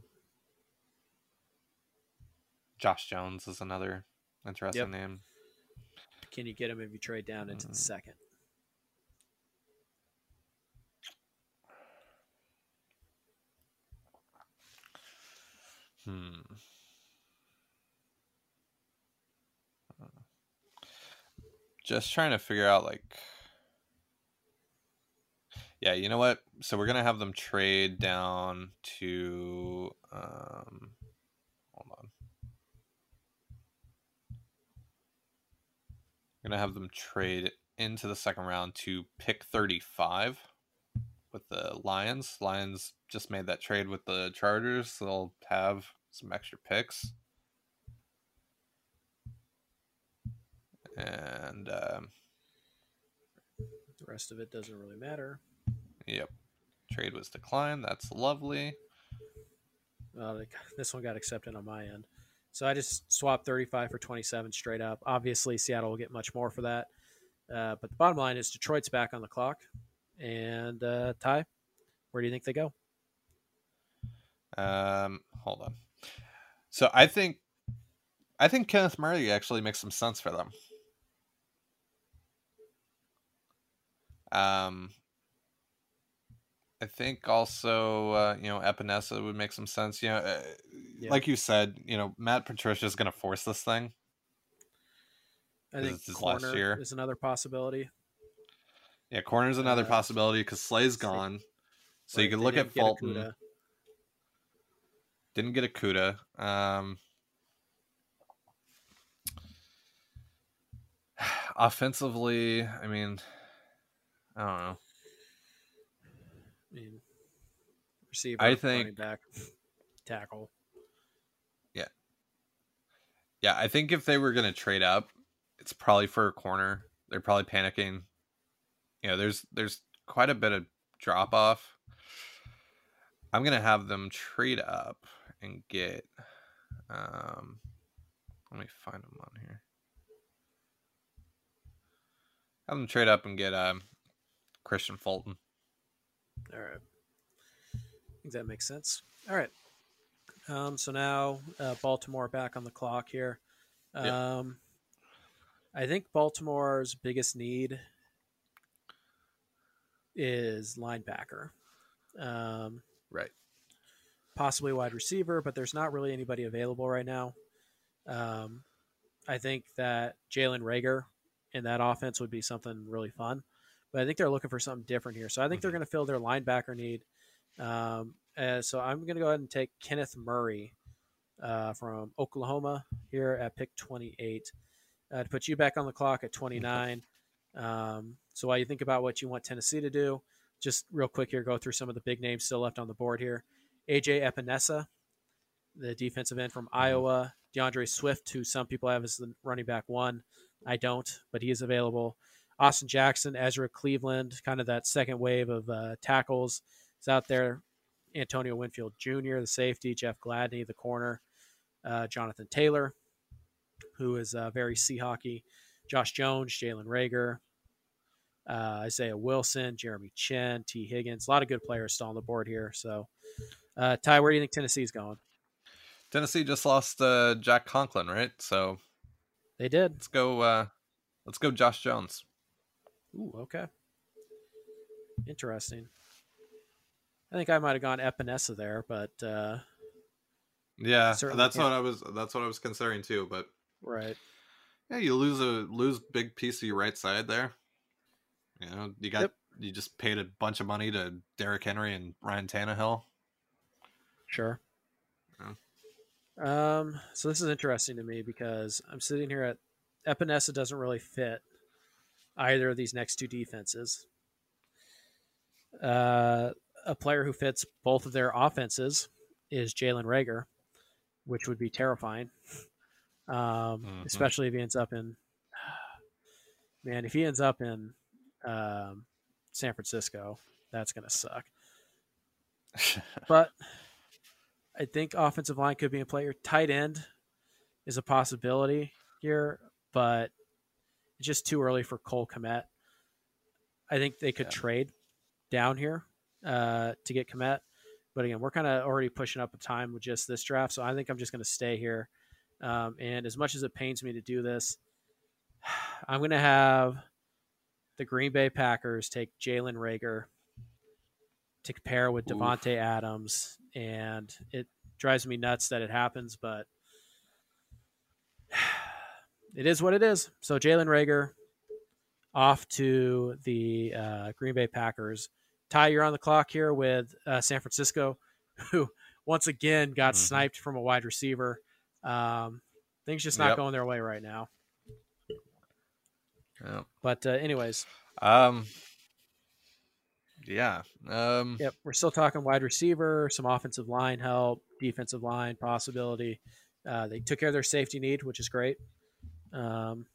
Josh Jones is another interesting Yep. name. Can you get him if you trade down into Mm. the second? Hmm. Just trying to figure out like Yeah, you know what? So we're gonna have them trade down to um hold on. I'm gonna have them trade into the second round to pick 35 with the Lions. Lions just made that trade with the Chargers, so they'll have some extra picks. And um, the rest of it doesn't really matter. Yep. Trade was declined. That's lovely. Well, this one got accepted on my end. So I just swapped 35 for 27 straight up. Obviously, Seattle will get much more for that. Uh, but the bottom line is Detroit's back on the clock. And uh, Ty, where do you think they go? Um, hold on. So I think, I think Kenneth Murray actually makes some sense for them. Um, I think also, uh, you know, Epenesa would make some sense. You know, uh, yeah. like you said, you know, Matt Patricia is going to force this thing. I think corner is another possibility. Yeah, corner is another uh, possibility because Slay's gone. So you can look at Fulton. Didn't get Okudah. Um, offensively, I mean, I don't know. I mean, receiver, I think back, tackle. Yeah, yeah. I think if they were going to trade up, it's probably for a corner. They're probably panicking. You know, there's there's quite a bit of drop off. I'm gonna have them trade up and get. Um, let me find them on here. Have them trade up and get um, Kristian Fulton. All right. I think that makes sense. All right. Um, so now uh, Baltimore back on the clock here. Um, yeah. I think Baltimore's biggest need is linebacker. Um, right. Possibly wide receiver, but there's not really anybody available right now. Um, I think that Jalen Reagor in that offense would be something really fun but I think they're looking for something different here. So I think they're mm-hmm. going to fill their linebacker need. Um, so I'm going to go ahead and take Kenneth Murray uh, from Oklahoma here at pick 28 uh, to put you back on the clock at 29. Um, so while you think about what you want Tennessee to do, just real quick here, go through some of the big names still left on the board here. AJ Epenesa, the defensive end from mm-hmm. Iowa. D'Andre Swift, who some people have as the running back one. I don't, but he is available. Austin Jackson, Ezra Cleveland, kind of that second wave of uh, tackles is out there. Antonio Winfield Jr., the safety, Jeff Gladney, the corner, uh, Jonathan Taylor, who is uh, very sea hockey, Josh Jones, Jalen Reagor, uh, Isaiah Wilson, Jeremy Chinn, Tee Higgins. A lot of good players still on the board here. So, uh, Ty, where do you think Tennessee's going? Tennessee just lost uh, Jack Conklin, right? So they did. Let's go. let's go, Josh Jones. Ooh, okay. Interesting. I think I might have gone Epenesa there, but uh, yeah, that's can't. what I was. That's what I was considering too. But right, yeah, you lose a lose big piece of your right side there. You know, you got yep. you just paid a bunch of money to Derrick Henry and Ryan Tannehill. Sure. Yeah. Um. So this is interesting to me because I'm sitting here at Epenesa doesn't really fit either of these next two defenses. Uh, a player who fits both of their offenses is Jalen Reagor, which would be terrifying, um, mm-hmm. especially if he ends up in. Man, if he ends up in um, San Francisco, that's going to suck. but I think offensive line could be a player. Tight end is a possibility here, but it's just too early for Cole Kmet. I think they could yeah. trade down here uh, to get Kmet. But again, we're kind of already pushing up a time with just this draft. So I think I'm just going to stay here. Um, and as much as it pains me to do this, I'm going to have the Green Bay Packers take Jalen Reagor to pair with Davante Adams. And it drives me nuts that it happens, but it is what it is. So Jalen Reagor off to the uh, Green Bay Packers Ty, you're on the clock here with uh, San Francisco, who once again got mm-hmm. sniped from a wide receiver. Um, things just not yep. going their way right now. Yeah. But uh, anyways, um, yeah, um, yep, we're still talking wide receiver, some offensive line help, defensive line possibility. Uh, they took care of their safety need, which is great. Um,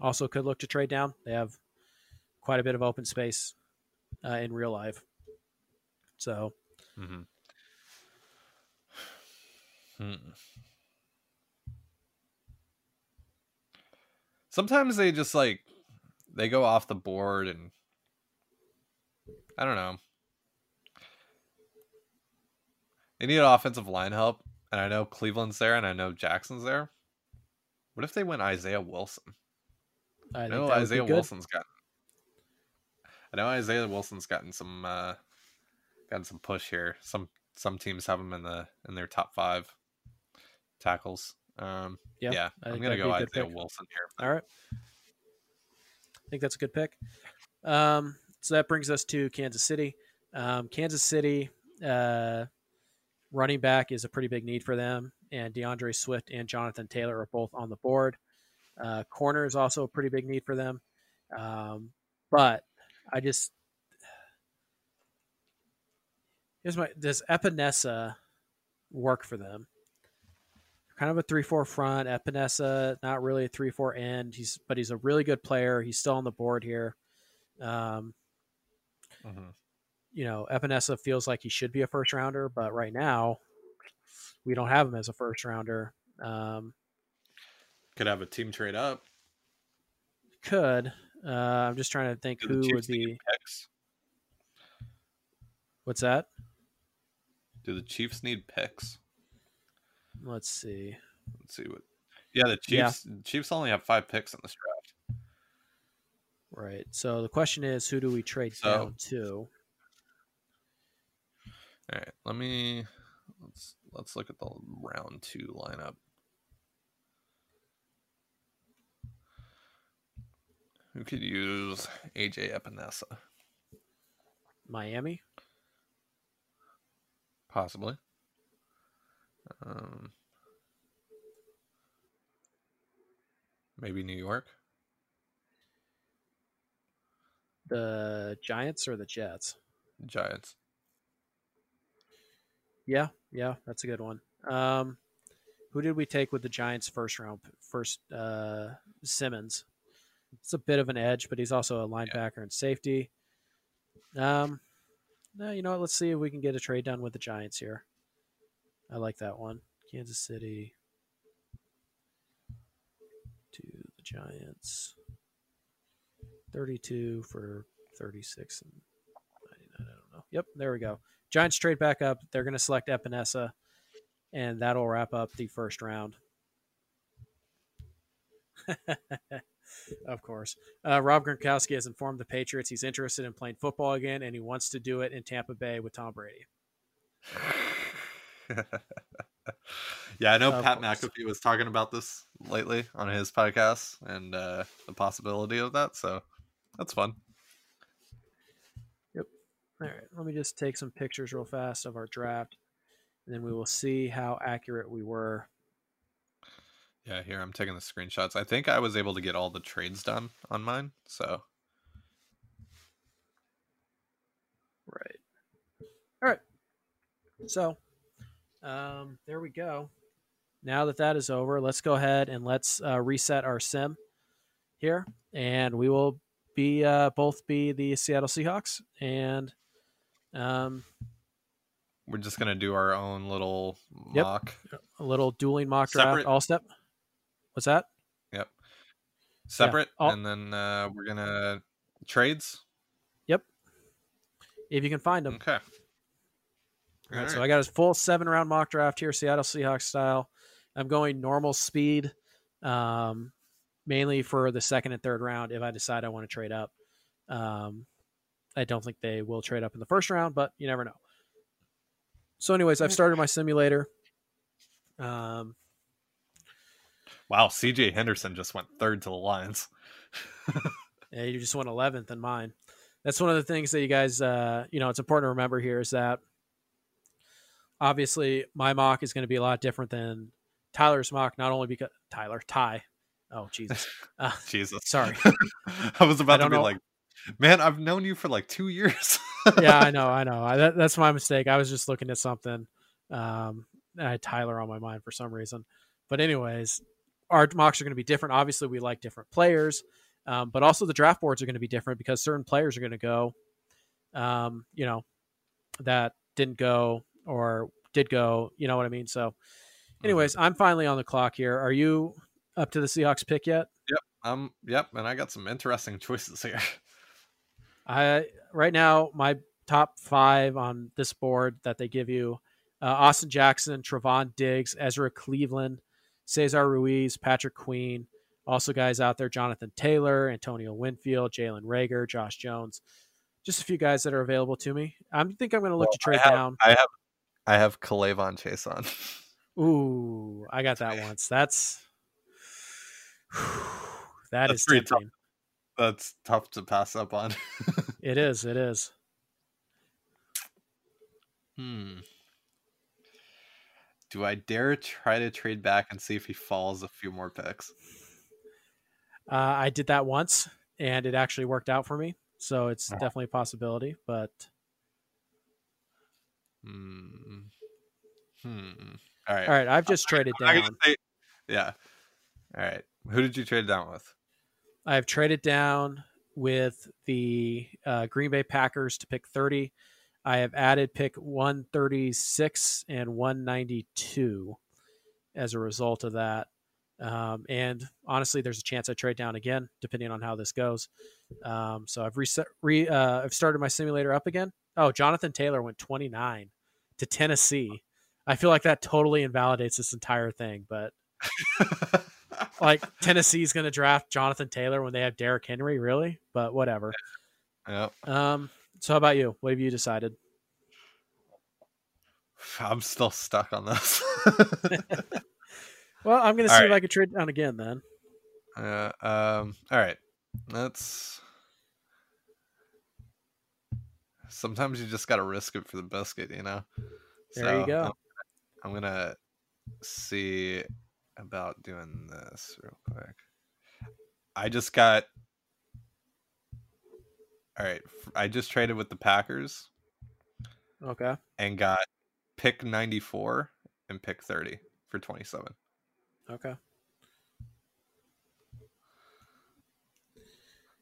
also, could look to trade down. They have quite a bit of open space uh, in real life. So, mm-hmm. hmm. sometimes they just like they go off the board and I don't know. They need offensive line help, and I know Cleveland's there, and I know Jackson's there. What if they went Isaiah Wilson? I, I know Isaiah Wilson's gotten. I know Isaiah Wilson's gotten some uh, gotten some push here. Some some teams have him in the in their top five tackles. Um, yeah, yeah I'm gonna go Isaiah pick. Wilson here. All right, I think that's a good pick. Um, so that brings us to Kansas City. Um, Kansas City uh, running back is a pretty big need for them, and D'Andre Swift and Jonathan Taylor are both on the board. Uh, corner is also a pretty big need for them, um, but I just here's my does Epenesa work for them? kind of a three four front. Epenesa, not really a three four end. He's but he's a really good player. He's still on the board here. Um, mm-hmm. You know, Epenesa feels like he should be a first rounder, but right now we don't have him as a first rounder. Um, could have a team trade up. Could. Uh, I'm just trying to think Do who would be. Picks? What's that? Do the Chiefs need picks? Let's see. Let's see what. Yeah, the Chiefs. Yeah. Chiefs only have five picks in this draft. Right. So the question is, who do we trade so, down to? All right. Let me let's let's look at the round two lineup. Who could use AJ Epenesa? Miami. Possibly. Um, maybe New York. The Giants or the Jets? Giants. Yeah, yeah, that's a good one. Um, who did we take with the Giants first round? First, uh, Simmons. It's a bit of an edge, but he's also a linebacker yeah. and safety. Um, no, you know what? Let's see if we can get a trade done with the Giants here. I like that one. Kansas City to the Giants. 32 for 36 and 99. I don't know. Yep, there we go. Giants trade back up. They're going to select Epenesa, and that'll wrap up the first round. of course. Uh, Rob Gronkowski has informed the Patriots he's interested in playing football again, and he wants to do it in Tampa Bay with Tom Brady. yeah, I know of Pat course. McAfee was talking about this lately on his podcast and uh, the possibility of that. So that's fun. Yep. All right. Let me just take some pictures real fast of our draft, and then we will see how accurate we were. Yeah, here I'm taking the screenshots. I think I was able to get all the trades done on mine. So. Right. All right. So um, there we go. Now that that is over, let's go ahead and let's uh, reset our sim here, and we will be uh, both be the Seattle Seahawks, and um, we're just gonna do our own little yep, mock, a little dueling mock draft, Separate. all step. What's that? Yep. Separate, yeah, all... and then uh, we're gonna trades. Yep. If you can find them. Okay. All right, so I got a full seven round mock draft here, Seattle Seahawks style. I'm going normal speed, um, mainly for the second and third round if I decide I want to trade up. Um, I don't think they will trade up in the first round, but you never know. So, anyways, I've started my simulator. Um, wow, CJ Henderson just went third to the Lions. yeah, you just went 11th in mine. that's one of the things that you guys, uh, you know, it's important to remember here is that obviously my mock is going to be a lot different than Tyler's mock, not only because Tyler, Ty. Oh, Jesus. Uh, Jesus. Sorry. I was about I to be know. like, man, I've known you for like two years. yeah, I know, I know. I, that, that's my mistake. I was just looking at something. Um, I had Tyler on my mind for some reason. But anyways, our mocks are going to be different. Obviously, we like different players, um, but also the draft boards are going to be different because certain players are going to go, um, you know, that didn't go or did go. You know what I mean? So, anyways, I'm finally on the clock here. Are you up to the Seahawks pick yet? Yep. Um, yep, and I got some interesting choices here. I right now my top five on this board that they give you: uh, Austin Jackson, Trevon Diggs, Ezra Cleveland, Cesar Ruiz, Patrick Queen. Also, guys out there: Jonathan Taylor, Antonio Winfield, Jalen Reagor, Josh Jones. Just a few guys that are available to me. I think I'm going to look to trade I have, down. I have, I have K'Lavon Chaisson. Ooh, I got that once. That's that That's is pretty tough. That's tough to pass up on. It is. It is. hmm. Do I dare try to trade back and see if he falls a few more picks? Uh, I did that once, and it actually worked out for me. So it's Oh. definitely a possibility. But Hmm. Hmm. All right. all right, I've just traded I'm down. say- yeah. All right. Who did you trade down with? I've traded down with the uh, Green Bay Packers to pick 30. I have added pick 136 and 192 as a result of that. Um, and honestly, there's a chance I trade down again, depending on how this goes. Um, so I've reset, re, uh, I've started my simulator up again. Oh, Jonathan Taylor went 29 to Tennessee. I feel like that totally invalidates this entire thing, but like Tennessee's going to draft Jonathan Taylor when they have Derrick Henry, really? But whatever. yep. Um, so how about you? What have you decided? I'm still stuck on this. Well, I'm going to see if. I can trade down again then. uh, um. All right. Let's. Sometimes you just gotta risk it for the biscuit, you know. There you go. I'm, I'm gonna see about doing this real quick. I just got. All right, I just traded with the Packers Okay. and got pick 94 and pick 30 for 27. Okay.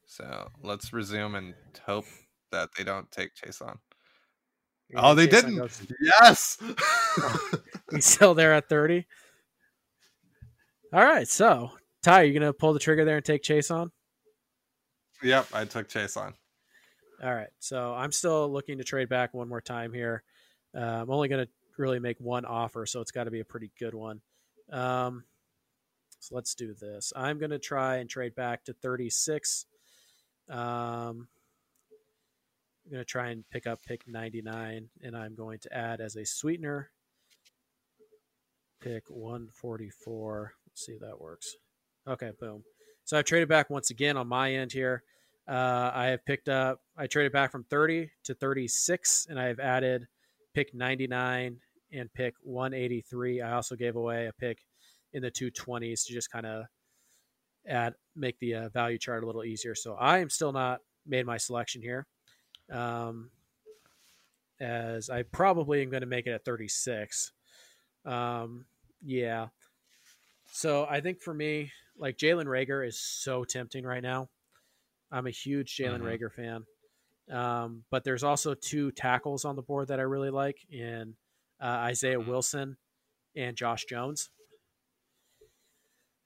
So let's resume and hope that they don't take Chaisson. Oh, they chase didn't. Yes. Oh. He's still there at 30. All right. So, Ty, you going to pull the trigger there and take Chaisson? yep, I took Chaisson. All right. So I'm still looking to trade back one more time here. Uh, I'm only going to really make one offer, so it's got to be a pretty good one. Um, so let's do this. I'm going to try and trade back to 36. Um, I'm going to try and pick up pick 99, and I'm going to add as a sweetener pick 144. See if that works. Okay, boom. So I've traded back once again on my end here. Uh, I have picked up, I traded back from 30 to 36, and I have added pick 99 and pick 183. I also gave away a pick in the 220s to just kind of add, make the uh, value chart a little easier. So I am still not made my selection here. Um, as I probably am going to make it at 36. Um, yeah. So I think for me, like Jalen Reagor is so tempting right now. I'm a huge Jalen Mhm. Reagor fan. Um, but there's also two tackles on the board that I really like in uh, Isaiah Mhm. Wilson and Josh Jones.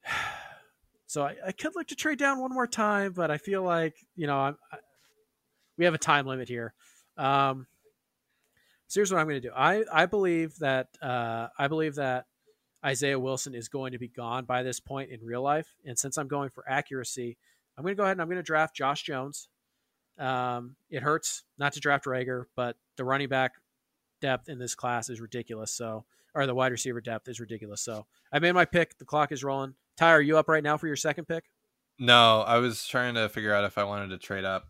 So I, I could look to trade down one more time, but I feel like you know I'm, I, we have a time limit here. Um, so here's what I'm going to do. I I believe that uh, I believe that Isaiah Wilson is going to be gone by this point in real life, and since I'm going for accuracy, I'm going to go ahead and I'm going to draft Josh Jones. Um, it hurts not to draft Reagor, but the running back depth in this class is ridiculous. So, or the wide receiver depth is ridiculous. So, I made my pick. The clock is rolling. Ty, are you up right now for your second pick? No, I was trying to figure out if I wanted to trade up.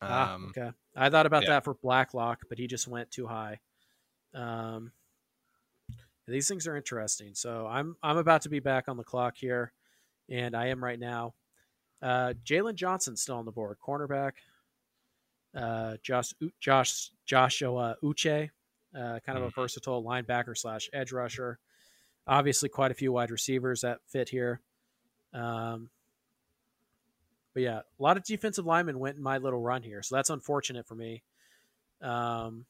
Ah, um, ah, okay. I thought about yeah. that for Blacklock, but he just went too high. Um, these things are interesting. So I'm I'm about to be back on the clock here, and I am right now. Uh, Jaylon Johnson still on the board, cornerback. Uh, Josh Josh Joshua Uche, uh, kind of a mm-hmm. versatile linebacker slash edge rusher. Obviously, quite a few wide receivers that fit here. Um, but yeah, a lot of defensive linemen went in my little run here, so that's unfortunate for me. Um,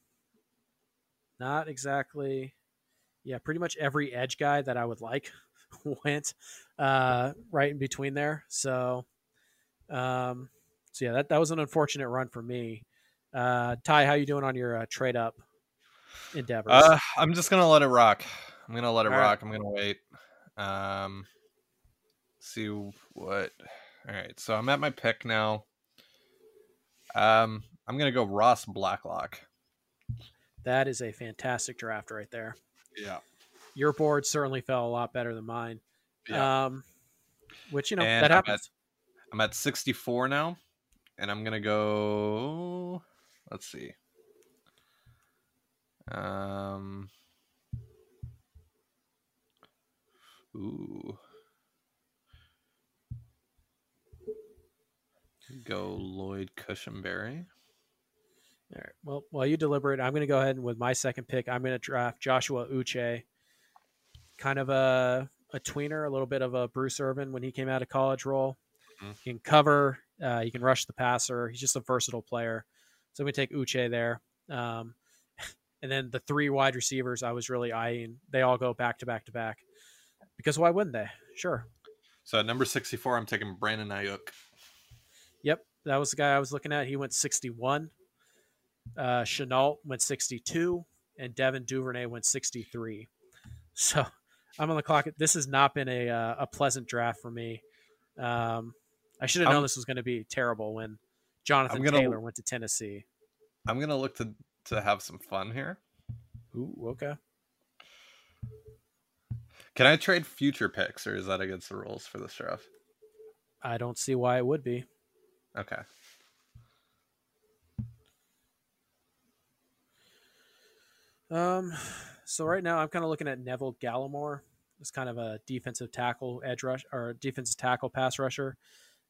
not exactly, yeah, pretty much every edge guy that I would like went uh, right in between there. So, um, so yeah, that, that was an unfortunate run for me. Uh, Ty, how you doing on your uh, trade up endeavors? Uh, I'm just gonna let it rock. I'm gonna let it All rock. Right. I'm gonna wait. Um, see what all right, so I'm at my pick now. Um, I'm gonna go Ross Blacklock. That is a fantastic draft right there. Yeah, your board certainly fell a lot better than mine. Yeah. Um, which you know and that happens. I'm at, I'm at 64 now, and I'm gonna go. Let's see. Um. Ooh. Go Lloyd Cushenberry. All right. Well, while you deliberate, I'm going to go ahead and with my second pick, I'm going to draft Joshua Uche. Kind of a a tweener, a little bit of a Bruce Irvin when he came out of college role. Mm-hmm. He can cover, uh, he can rush the passer. He's just a versatile player. So I'm going to take Uche there. Um, and then the three wide receivers I was really eyeing, they all go back to back to back. Because why wouldn't they? Sure. So at number 64, I'm taking Brandon Aiyuk. Yep, that was the guy I was looking at. He went 61. Uh, Shenault went 62, and Devin Duvernay went 63. So I'm on the clock. This has not been a uh, a pleasant draft for me. Um, I should have known this was going to be terrible when Jonathan gonna, Taylor went to Tennessee. I'm going to look to to have some fun here. Ooh, okay. Can I trade future picks, or is that against the rules for this draft? I don't see why it would be. Okay. Um, so right now I'm kind of looking at Neville Gallimore It's kind of a defensive tackle edge rush or defensive tackle pass rusher.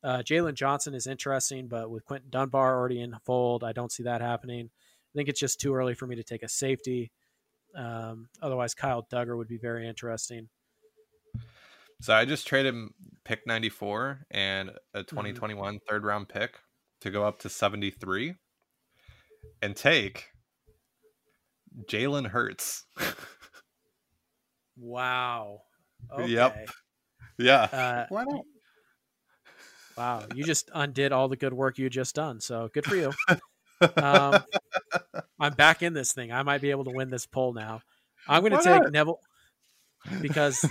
Uh, Jaylon Johnson is interesting, but with Quinton Dunbar already in fold, I don't see that happening. I think it's just too early for me to take a safety. Um, otherwise, Kyle Dugger would be very interesting. So I just traded pick 94 and a 2021 mm-hmm. third round pick to go up to 73 and take Jalen Hurts. wow. Okay. Yep. Yeah. Uh, Why not? Wow, you just undid all the good work you just done. So good for you. Um, I'm back in this thing. I might be able to win this poll now. I'm going to take not? Neville because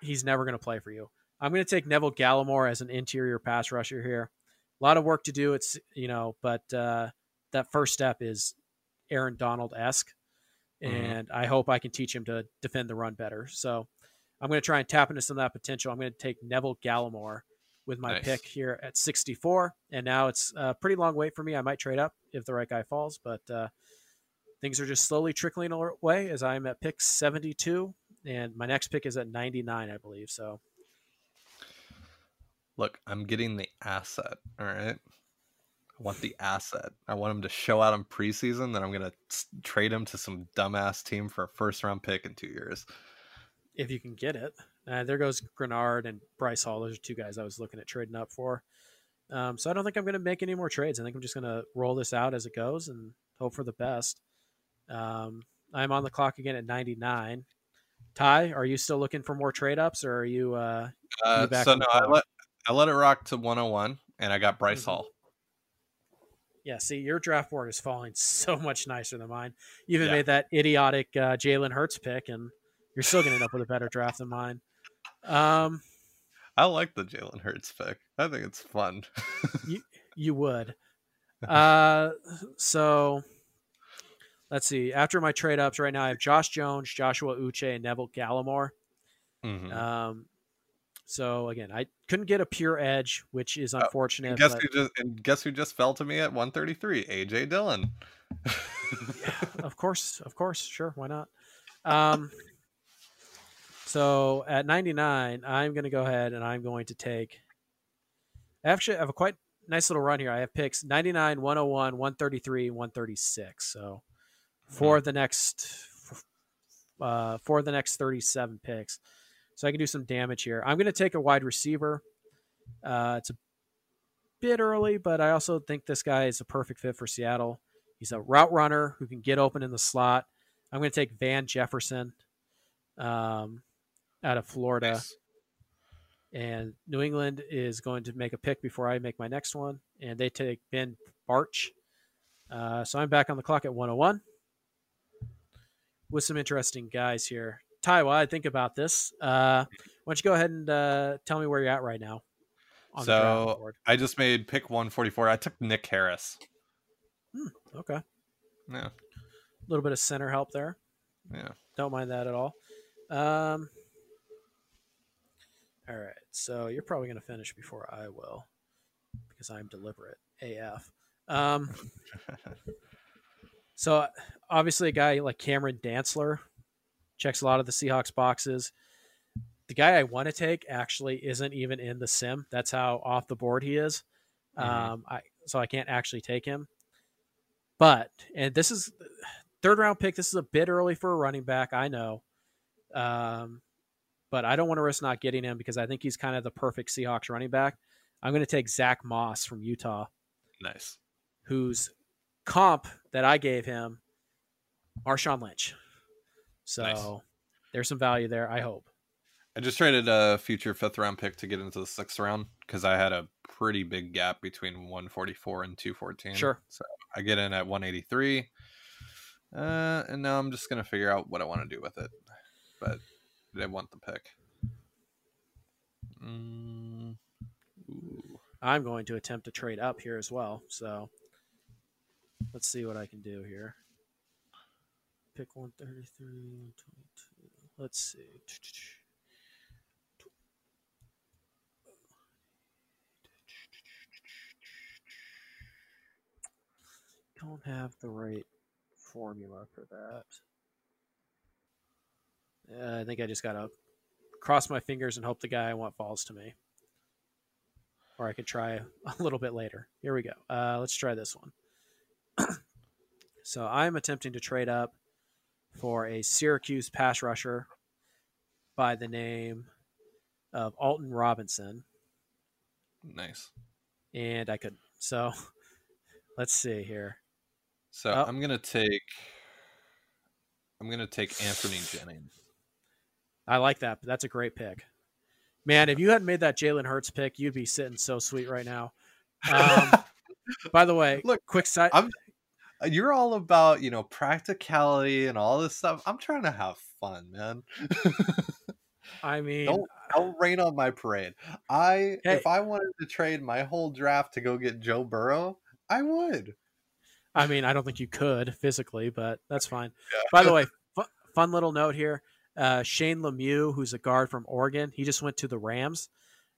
he's never going to play for you. I'm going to take Neville Gallimore as an interior pass rusher here. A lot of work to do. It's you know, but uh, that first step is Aaron Donald esque. And mm-hmm. I hope I can teach him to defend the run better. So I'm going to try and tap into some of that potential. I'm going to take Neville Gallimore with my nice. pick here at 64, and now it's a pretty long wait for me. I might trade up if the right guy falls, but uh, things are just slowly trickling away as I'm at pick 72 and my next pick is at 99, I believe. So, look, I'm getting the asset. All right. I want the asset. I want him to show out in preseason. Then I'm going to trade him to some dumbass team for a first round pick in two years. If you can get it. Uh, there goes Grenard and Bryce Hall. Those are two guys I was looking at trading up for. Um, so I don't think I'm going to make any more trades. I think I'm just going to roll this out as it goes and hope for the best. Um, I'm on the clock again at 99. Ty, are you still looking for more trade ups, or are you? Uh, uh so no, I let I let it rock to 101, and I got Bryce mm-hmm. Hall. Yeah, see, your draft board is falling so much nicer than mine. You even yeah. made that idiotic uh, Jalen Hurts pick, and you're still going to end up with a better draft than mine. Um, I like the Jalen Hurts pick. I think it's fun. you you would. Uh, so let's see. After my trade ups right now, I have Josh Jones, Joshua Uche, and Neville Gallimore. Mm-hmm. Um, So again, I couldn't get a pure edge, which is unfortunate. Oh, guess but... who just and guess who just fell to me at 133? AJ Dillon. yeah, of course, of course, sure, why not? Um, so at 99, I'm going to go ahead and I'm going to take. Actually, I have a quite nice little run here. I have picks 99, 101, 133, 136. So for mm-hmm. the next uh, for the next 37 picks. So I can do some damage here. I'm going to take a wide receiver. Uh, it's a bit early, but I also think this guy is a perfect fit for Seattle. He's a route runner who can get open in the slot. I'm going to take Van Jefferson. Um, out of Florida. Nice. And New England is going to make a pick before I make my next one. And they take Ben Bartch. Uh, so I'm back on the clock at 101 with some interesting guys here. Ty, while I think about this, uh, why don't you go ahead and uh, tell me where you're at right now? so I just made pick 144. I took Nick Harris. Hmm, okay. Yeah. A little bit of center help there. Yeah. Don't mind that at all. Um, all right. So you're probably going to finish before I will because I'm deliberate AF. Um, so obviously, a guy like Cameron Dantzler checks a lot of the Seahawks boxes. The guy I want to take actually isn't even in the sim. That's how off the board he is. Mm-hmm. Um, I so I can't actually take him. But and this is third round pick. This is a bit early for a running back. I know. Um, but I don't want to risk not getting him because I think he's kind of the perfect Seahawks running back. I'm going to take Zach Moss from Utah. Nice. Whose comp that I gave him, Marshawn Lynch. So nice. there's some value there, I hope. I just traded a future fifth round pick to get into the sixth round because I had a pretty big gap between 144 and 214. Sure. So I get in at 183. Uh, and now I'm just going to figure out what I want to do with it. But they want the pick. Mm. I'm going to attempt to trade up here as well. So let's see what I can do here. Pick 133, 122. Let's see. Don't have the right formula for that. Uh, I think I just gotta cross my fingers and hope the guy I want falls to me. Or I could try a little bit later. Here we go. Uh, let's try this one. so I'm attempting to trade up for a Syracuse pass rusher by the name of Alton Robinson. Nice. And I could. So let's see here. So oh. I'm gonna take. I'm gonna take Anthony Jennings. I like that. That's a great pick. Man, if you hadn't made that Jalen Hurts pick, you'd be sitting so sweet right now. Um, by the way, look, quick side. I'm, you're all about you know practicality and all this stuff. I'm trying to have fun, man. I mean, don't, don't rain on my parade. I hey, if I wanted to trade my whole draft to go get Joe Burrow, I would. I mean, I don't think you could physically, but that's fine. Yeah. By the way, fun little note here. Uh, Shane Lemieux, who's a guard from Oregon, he just went to the Rams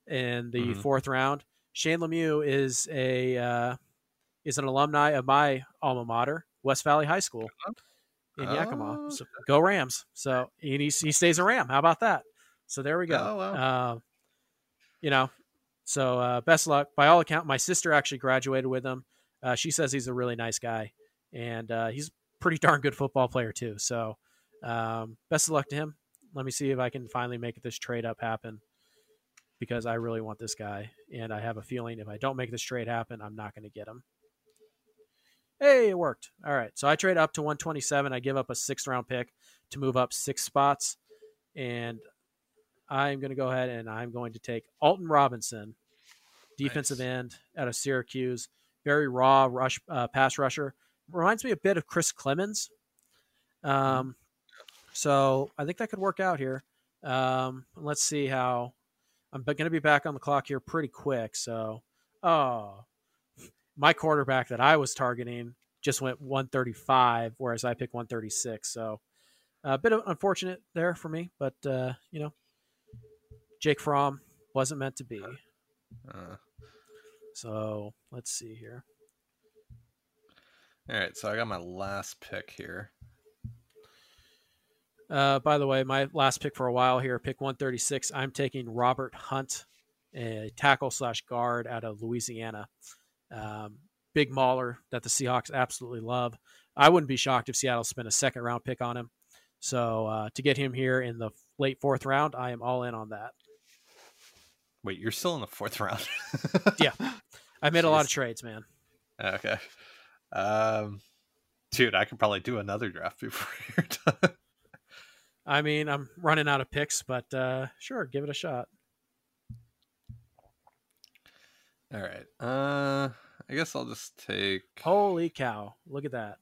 in the mm-hmm. fourth round. Shane Lemieux is a uh, is an alumni of my alma mater, West Valley High School in oh. Yakima. So go Rams! So he he stays a Ram. How about that? So there we go. Oh, wow. uh, you know, so uh, best luck. By all account, my sister actually graduated with him. Uh, she says he's a really nice guy, and uh, he's pretty darn good football player too. So um, best of luck to him. Let me see if I can finally make this trade up happen because I really want this guy. And I have a feeling if I don't make this trade happen, I'm not going to get him. Hey, it worked. All right. So I trade up to 127. I give up a sixth round pick to move up six spots. And I'm going to go ahead and I'm going to take Alton Robinson, defensive nice. end out of Syracuse. Very raw rush uh, pass rusher. Reminds me a bit of Chris Clemons. Um, so I think that could work out here. Um, let's see how I'm going to be back on the clock here pretty quick. So, oh, my quarterback that I was targeting just went 135, whereas I picked 136. So a bit of unfortunate there for me, but uh, you know, Jake Fromm, wasn't meant to be. Uh, So let's see here. all right, so I got my last pick here. Uh, by the way, my last pick for a while here, pick 136. I'm taking Robert Hunt, a tackle slash guard out of Louisiana. Um, big mauler that the Seahawks absolutely love. I wouldn't be shocked if Seattle spent a second round pick on him. So uh, to get him here in the late fourth round, I am all in on that. Wait, you're still in the fourth round. Yeah. I made a lot of trades, man. Okay. Um, dude, I could probably do another draft before you're done. I mean, I'm running out of picks, but uh, sure, give it a shot. All right. Uh, I guess I'll just take. Holy cow! Look at that.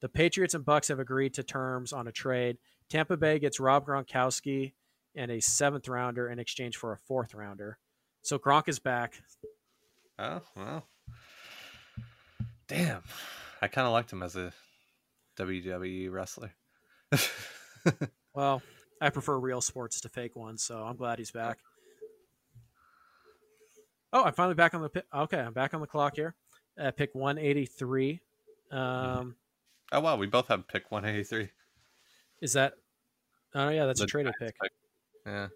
The Patriots and Bucks have agreed to terms on a trade. Tampa Bay gets Rob Gronkowski and a seventh rounder in exchange for a fourth rounder. So Gronk is back. Oh well. Damn, I kind of liked him as a WWE wrestler. Well, I prefer real sports to fake ones, so I'm glad he's back. Oh, I'm finally back on the pi- okay. I'm back on the clock here. Uh, pick 183. Um, oh wow, we both have pick 183. is that? Oh yeah, that's a The traded Giants pick. Yeah.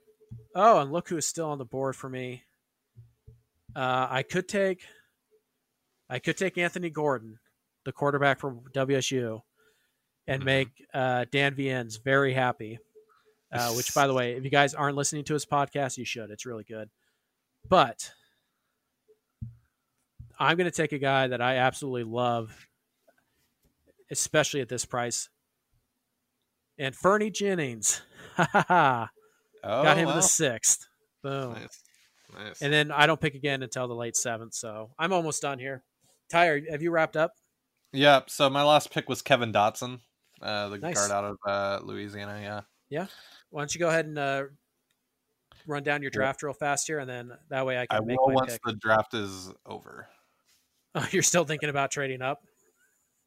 Oh, and look who's still on the board for me. Uh, I could take, I could take Anthony Gordon, the quarterback from WSU, and Mhm. make uh, Dan Viens very happy. Uh, which, by the way, if you guys aren't listening to his podcast, you should. It's really good. But I'm going to take a guy that I absolutely love, especially at this price. Anfernee Jennings. Oh, Got him in the sixth. Boom. Nice. Nice. And then I don't pick again until the late seventh. So I'm almost done here. Tyre, have you wrapped up? yeah. So my last pick was Kevin Dotson, uh, the Nice. guard out of uh, Louisiana. Yeah. Yeah. Why don't you go ahead and uh, run down your draft real fast here, and then that way I can I make will once pick. the draft is over. Oh, you're still thinking about trading up?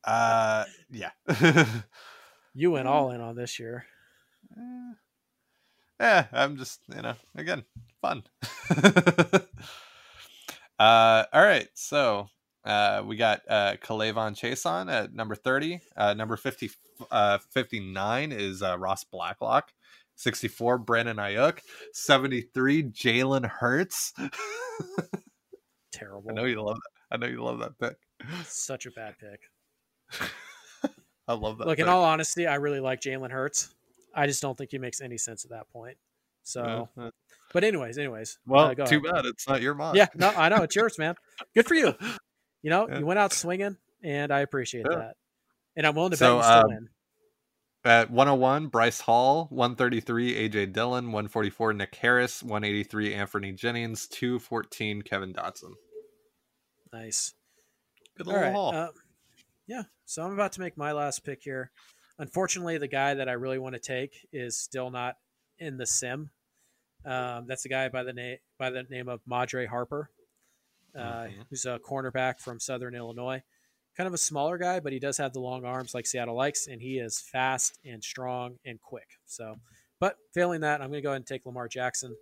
Uh, yeah. You went all in on this year. Eh, yeah, I'm just you know again fun. uh, all right, so uh, we got uh, K'Lavon Chaisson at number thirty. Uh, number 50, uh, 59 is uh, Ross Blacklock. 64 Brandon Aiyuk. 73 Jalen Hurts. Terrible. I know you love that. I know you love that pick. Such a bad pick. I love that. Look, in all honesty, I really like Jalen Hurts. I just don't think he makes any sense at that point. So, Uh, uh, but anyways, anyways. well, uh, go too ahead. bad it's not your mom. Yeah, no, I know it's yours, man. Good for you. You know, Yeah. you went out swinging, and I appreciate Yeah. that. And I'm willing to So, bet you still um, win. At 101, Bryce Hall. 133, AJ Dillon. 144, Nick Harris. 183, Anthony Jennings. 214, Kevin Dotson. Nice. Good little right. haul. Uh, yeah. So I'm about to make my last pick here. Unfortunately, the guy that I really want to take is still not in the sim. Um, that's a guy by the name by the name of Madre Harper, uh, Mhm. who's a cornerback from Southern Illinois. Kind of a smaller guy, but he does have the long arms like Seattle likes, and he is fast and strong and quick. So, but failing that, I'm going to go ahead and take Lamar Jackson.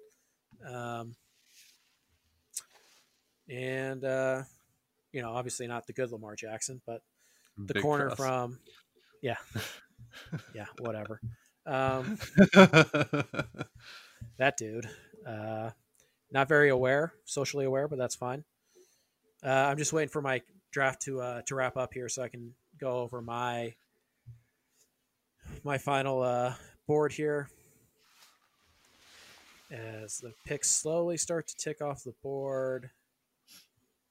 Um, and uh, you know, obviously not the good Lamar Jackson, but the Big corner press. from yeah. Yeah whatever. Um that dude uh not very aware socially aware but that's fine. Uh i'm just waiting for my draft to uh to wrap up here so i can go over my my final uh board here. As the picks slowly start to tick off the board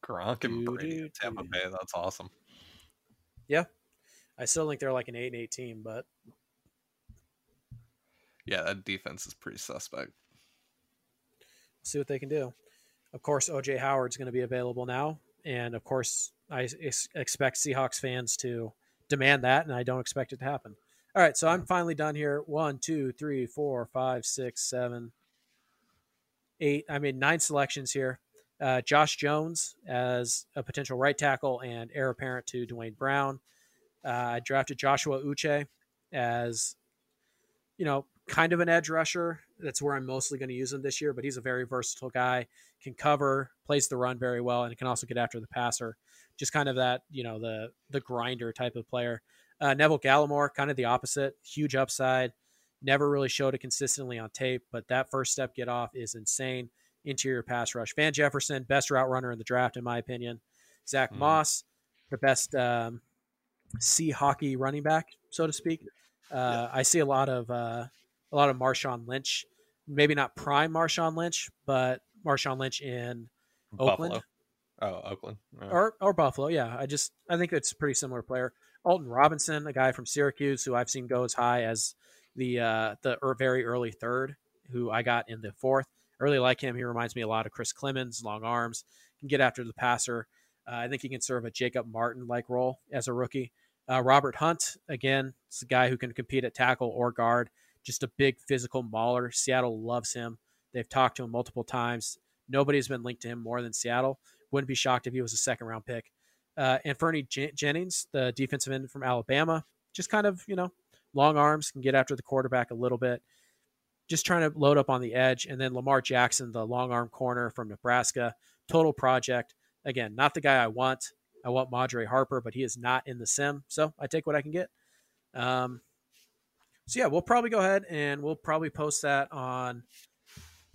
Gronk and Brady Tampa. Bay. That's awesome. Yeah. I still think they're like an 8 and 8 team but Yeah, that defense is pretty suspect. see what they can do. Of course, OJ Howard's going to be available now, and of course, I ex- expect Seahawks fans to demand that, and I don't expect it to happen. All right, so I'm finally done here. One, two, three, four, five, six, seven, eight. I made nine selections here. Uh, Josh Jones as a potential right tackle and heir apparent to Duane Brown. Uh, I drafted Joshua Uche as, you know, kind of an edge rusher that's where I'm mostly going to use him this year. But he's a very versatile guy, can cover, plays the run very well, and can also get after the passer. Just kind of that, you know, the the grinder type of player. Uh, Neville Gallimore, kind of the opposite, huge upside. Never really showed it consistently on tape, but that first step get off is insane. Interior pass rush. Van Jefferson, best route runner in the draft, in my opinion. Zach mm. Moss, the best um, sea hockey running back, so to speak. Uh, yeah. I see a lot of uh, a lot of Marshawn Lynch, maybe not prime Marshawn Lynch, but Marshawn Lynch in Buffalo. Oakland. Oh, Oakland. Oh. Or or Buffalo. Yeah, I just I think it's a pretty similar player. Alton Robinson, a guy from Syracuse who I've seen go as high as the uh, the very early third, who I got in the fourth. I really like him. He reminds me a lot of Chris Clemons, long arms, can get after the passer. Uh, I think he can serve a Jacob Martin like role as a rookie. Uh, Robert Hunt, again, is a guy who can compete at tackle or guard. Just a big physical mauler. Seattle loves him. They've talked to him multiple times. Nobody's been linked to him more than Seattle. Wouldn't be shocked if he was a second round pick. Uh, and Fernie J- Jennings, the defensive end from Alabama, just kind of, you know, long arms, can get after the quarterback a little bit. Just trying to load up on the edge. And then Lamar Jackson, the long arm corner from Nebraska, total project. Again, not the guy I want. I want Madre Harper, but he is not in the sim. So I take what I can get. Um, so yeah, we'll probably go ahead and we'll probably post that on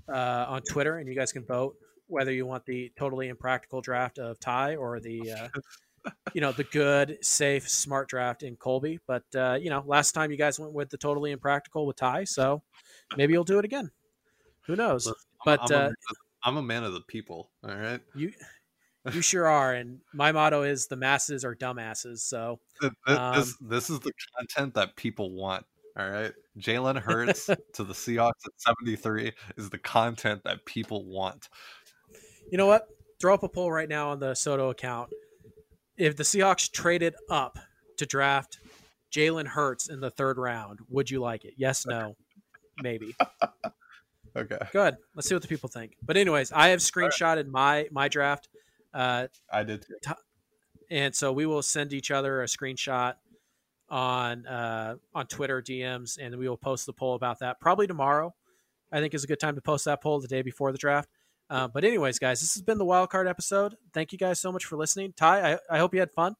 uh, on Twitter, and you guys can vote whether you want the totally impractical draft of Ty or the uh, you know the good, safe, smart draft in Colby. But uh, you know, last time you guys went with the totally impractical with Ty, so maybe you'll do it again. Who knows? but I'm, uh, a, I'm a man of the people. All right, you you sure are, and my motto is the masses are dumbasses. So um, this, this is the content that people want. All right. Jalen Hurts to the Seahawks at 73 is the content that people want. You know what? Throw up a poll right now on the SoDo account. If the Seahawks traded up to draft Jalen Hurts in the third round, would you like it? Yes, no, maybe. okay. Good. Let's see what the people think. But anyways, I have screenshotted my my draft. Uh, I did. And so we will send each other a screenshot on uh, on Twitter DMs, and we will post the poll about that probably tomorrow. I think is a good time to post that poll the day before the draft. Uh, but anyways, guys, this has been the wild card episode. Thank you guys so much for listening. Ty, I, I hope you had fun.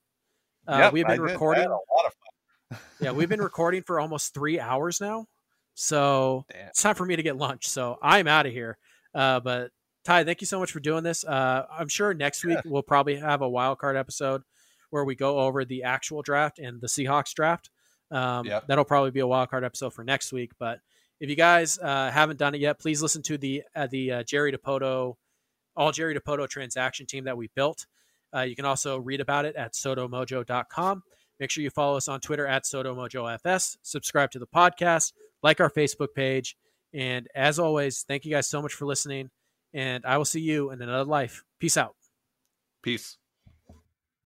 Uh, yep, we've been recording. a lot of fun. yeah, we've been recording for almost three hours now. So Damn. it's time for me to get lunch. So I'm out of here. Uh, but Ty, thank you so much for doing this. Uh, I'm sure next week yeah. we'll probably have a wild card episode where we go over the actual draft and the Seahawks draft. Um, yep. That'll probably be a wild card episode for next week. But if you guys uh, haven't done it yet, please listen to the uh, the uh, Jerry Dipoto, all Jerry Dipoto transaction team that we built. Uh, you can also read about it at sodomojo.com. Make sure you follow us on Twitter at sodomojofs. Subscribe to the podcast, like our Facebook page, and as always, thank you guys so much for listening. And I will see you in another life. Peace out. Peace.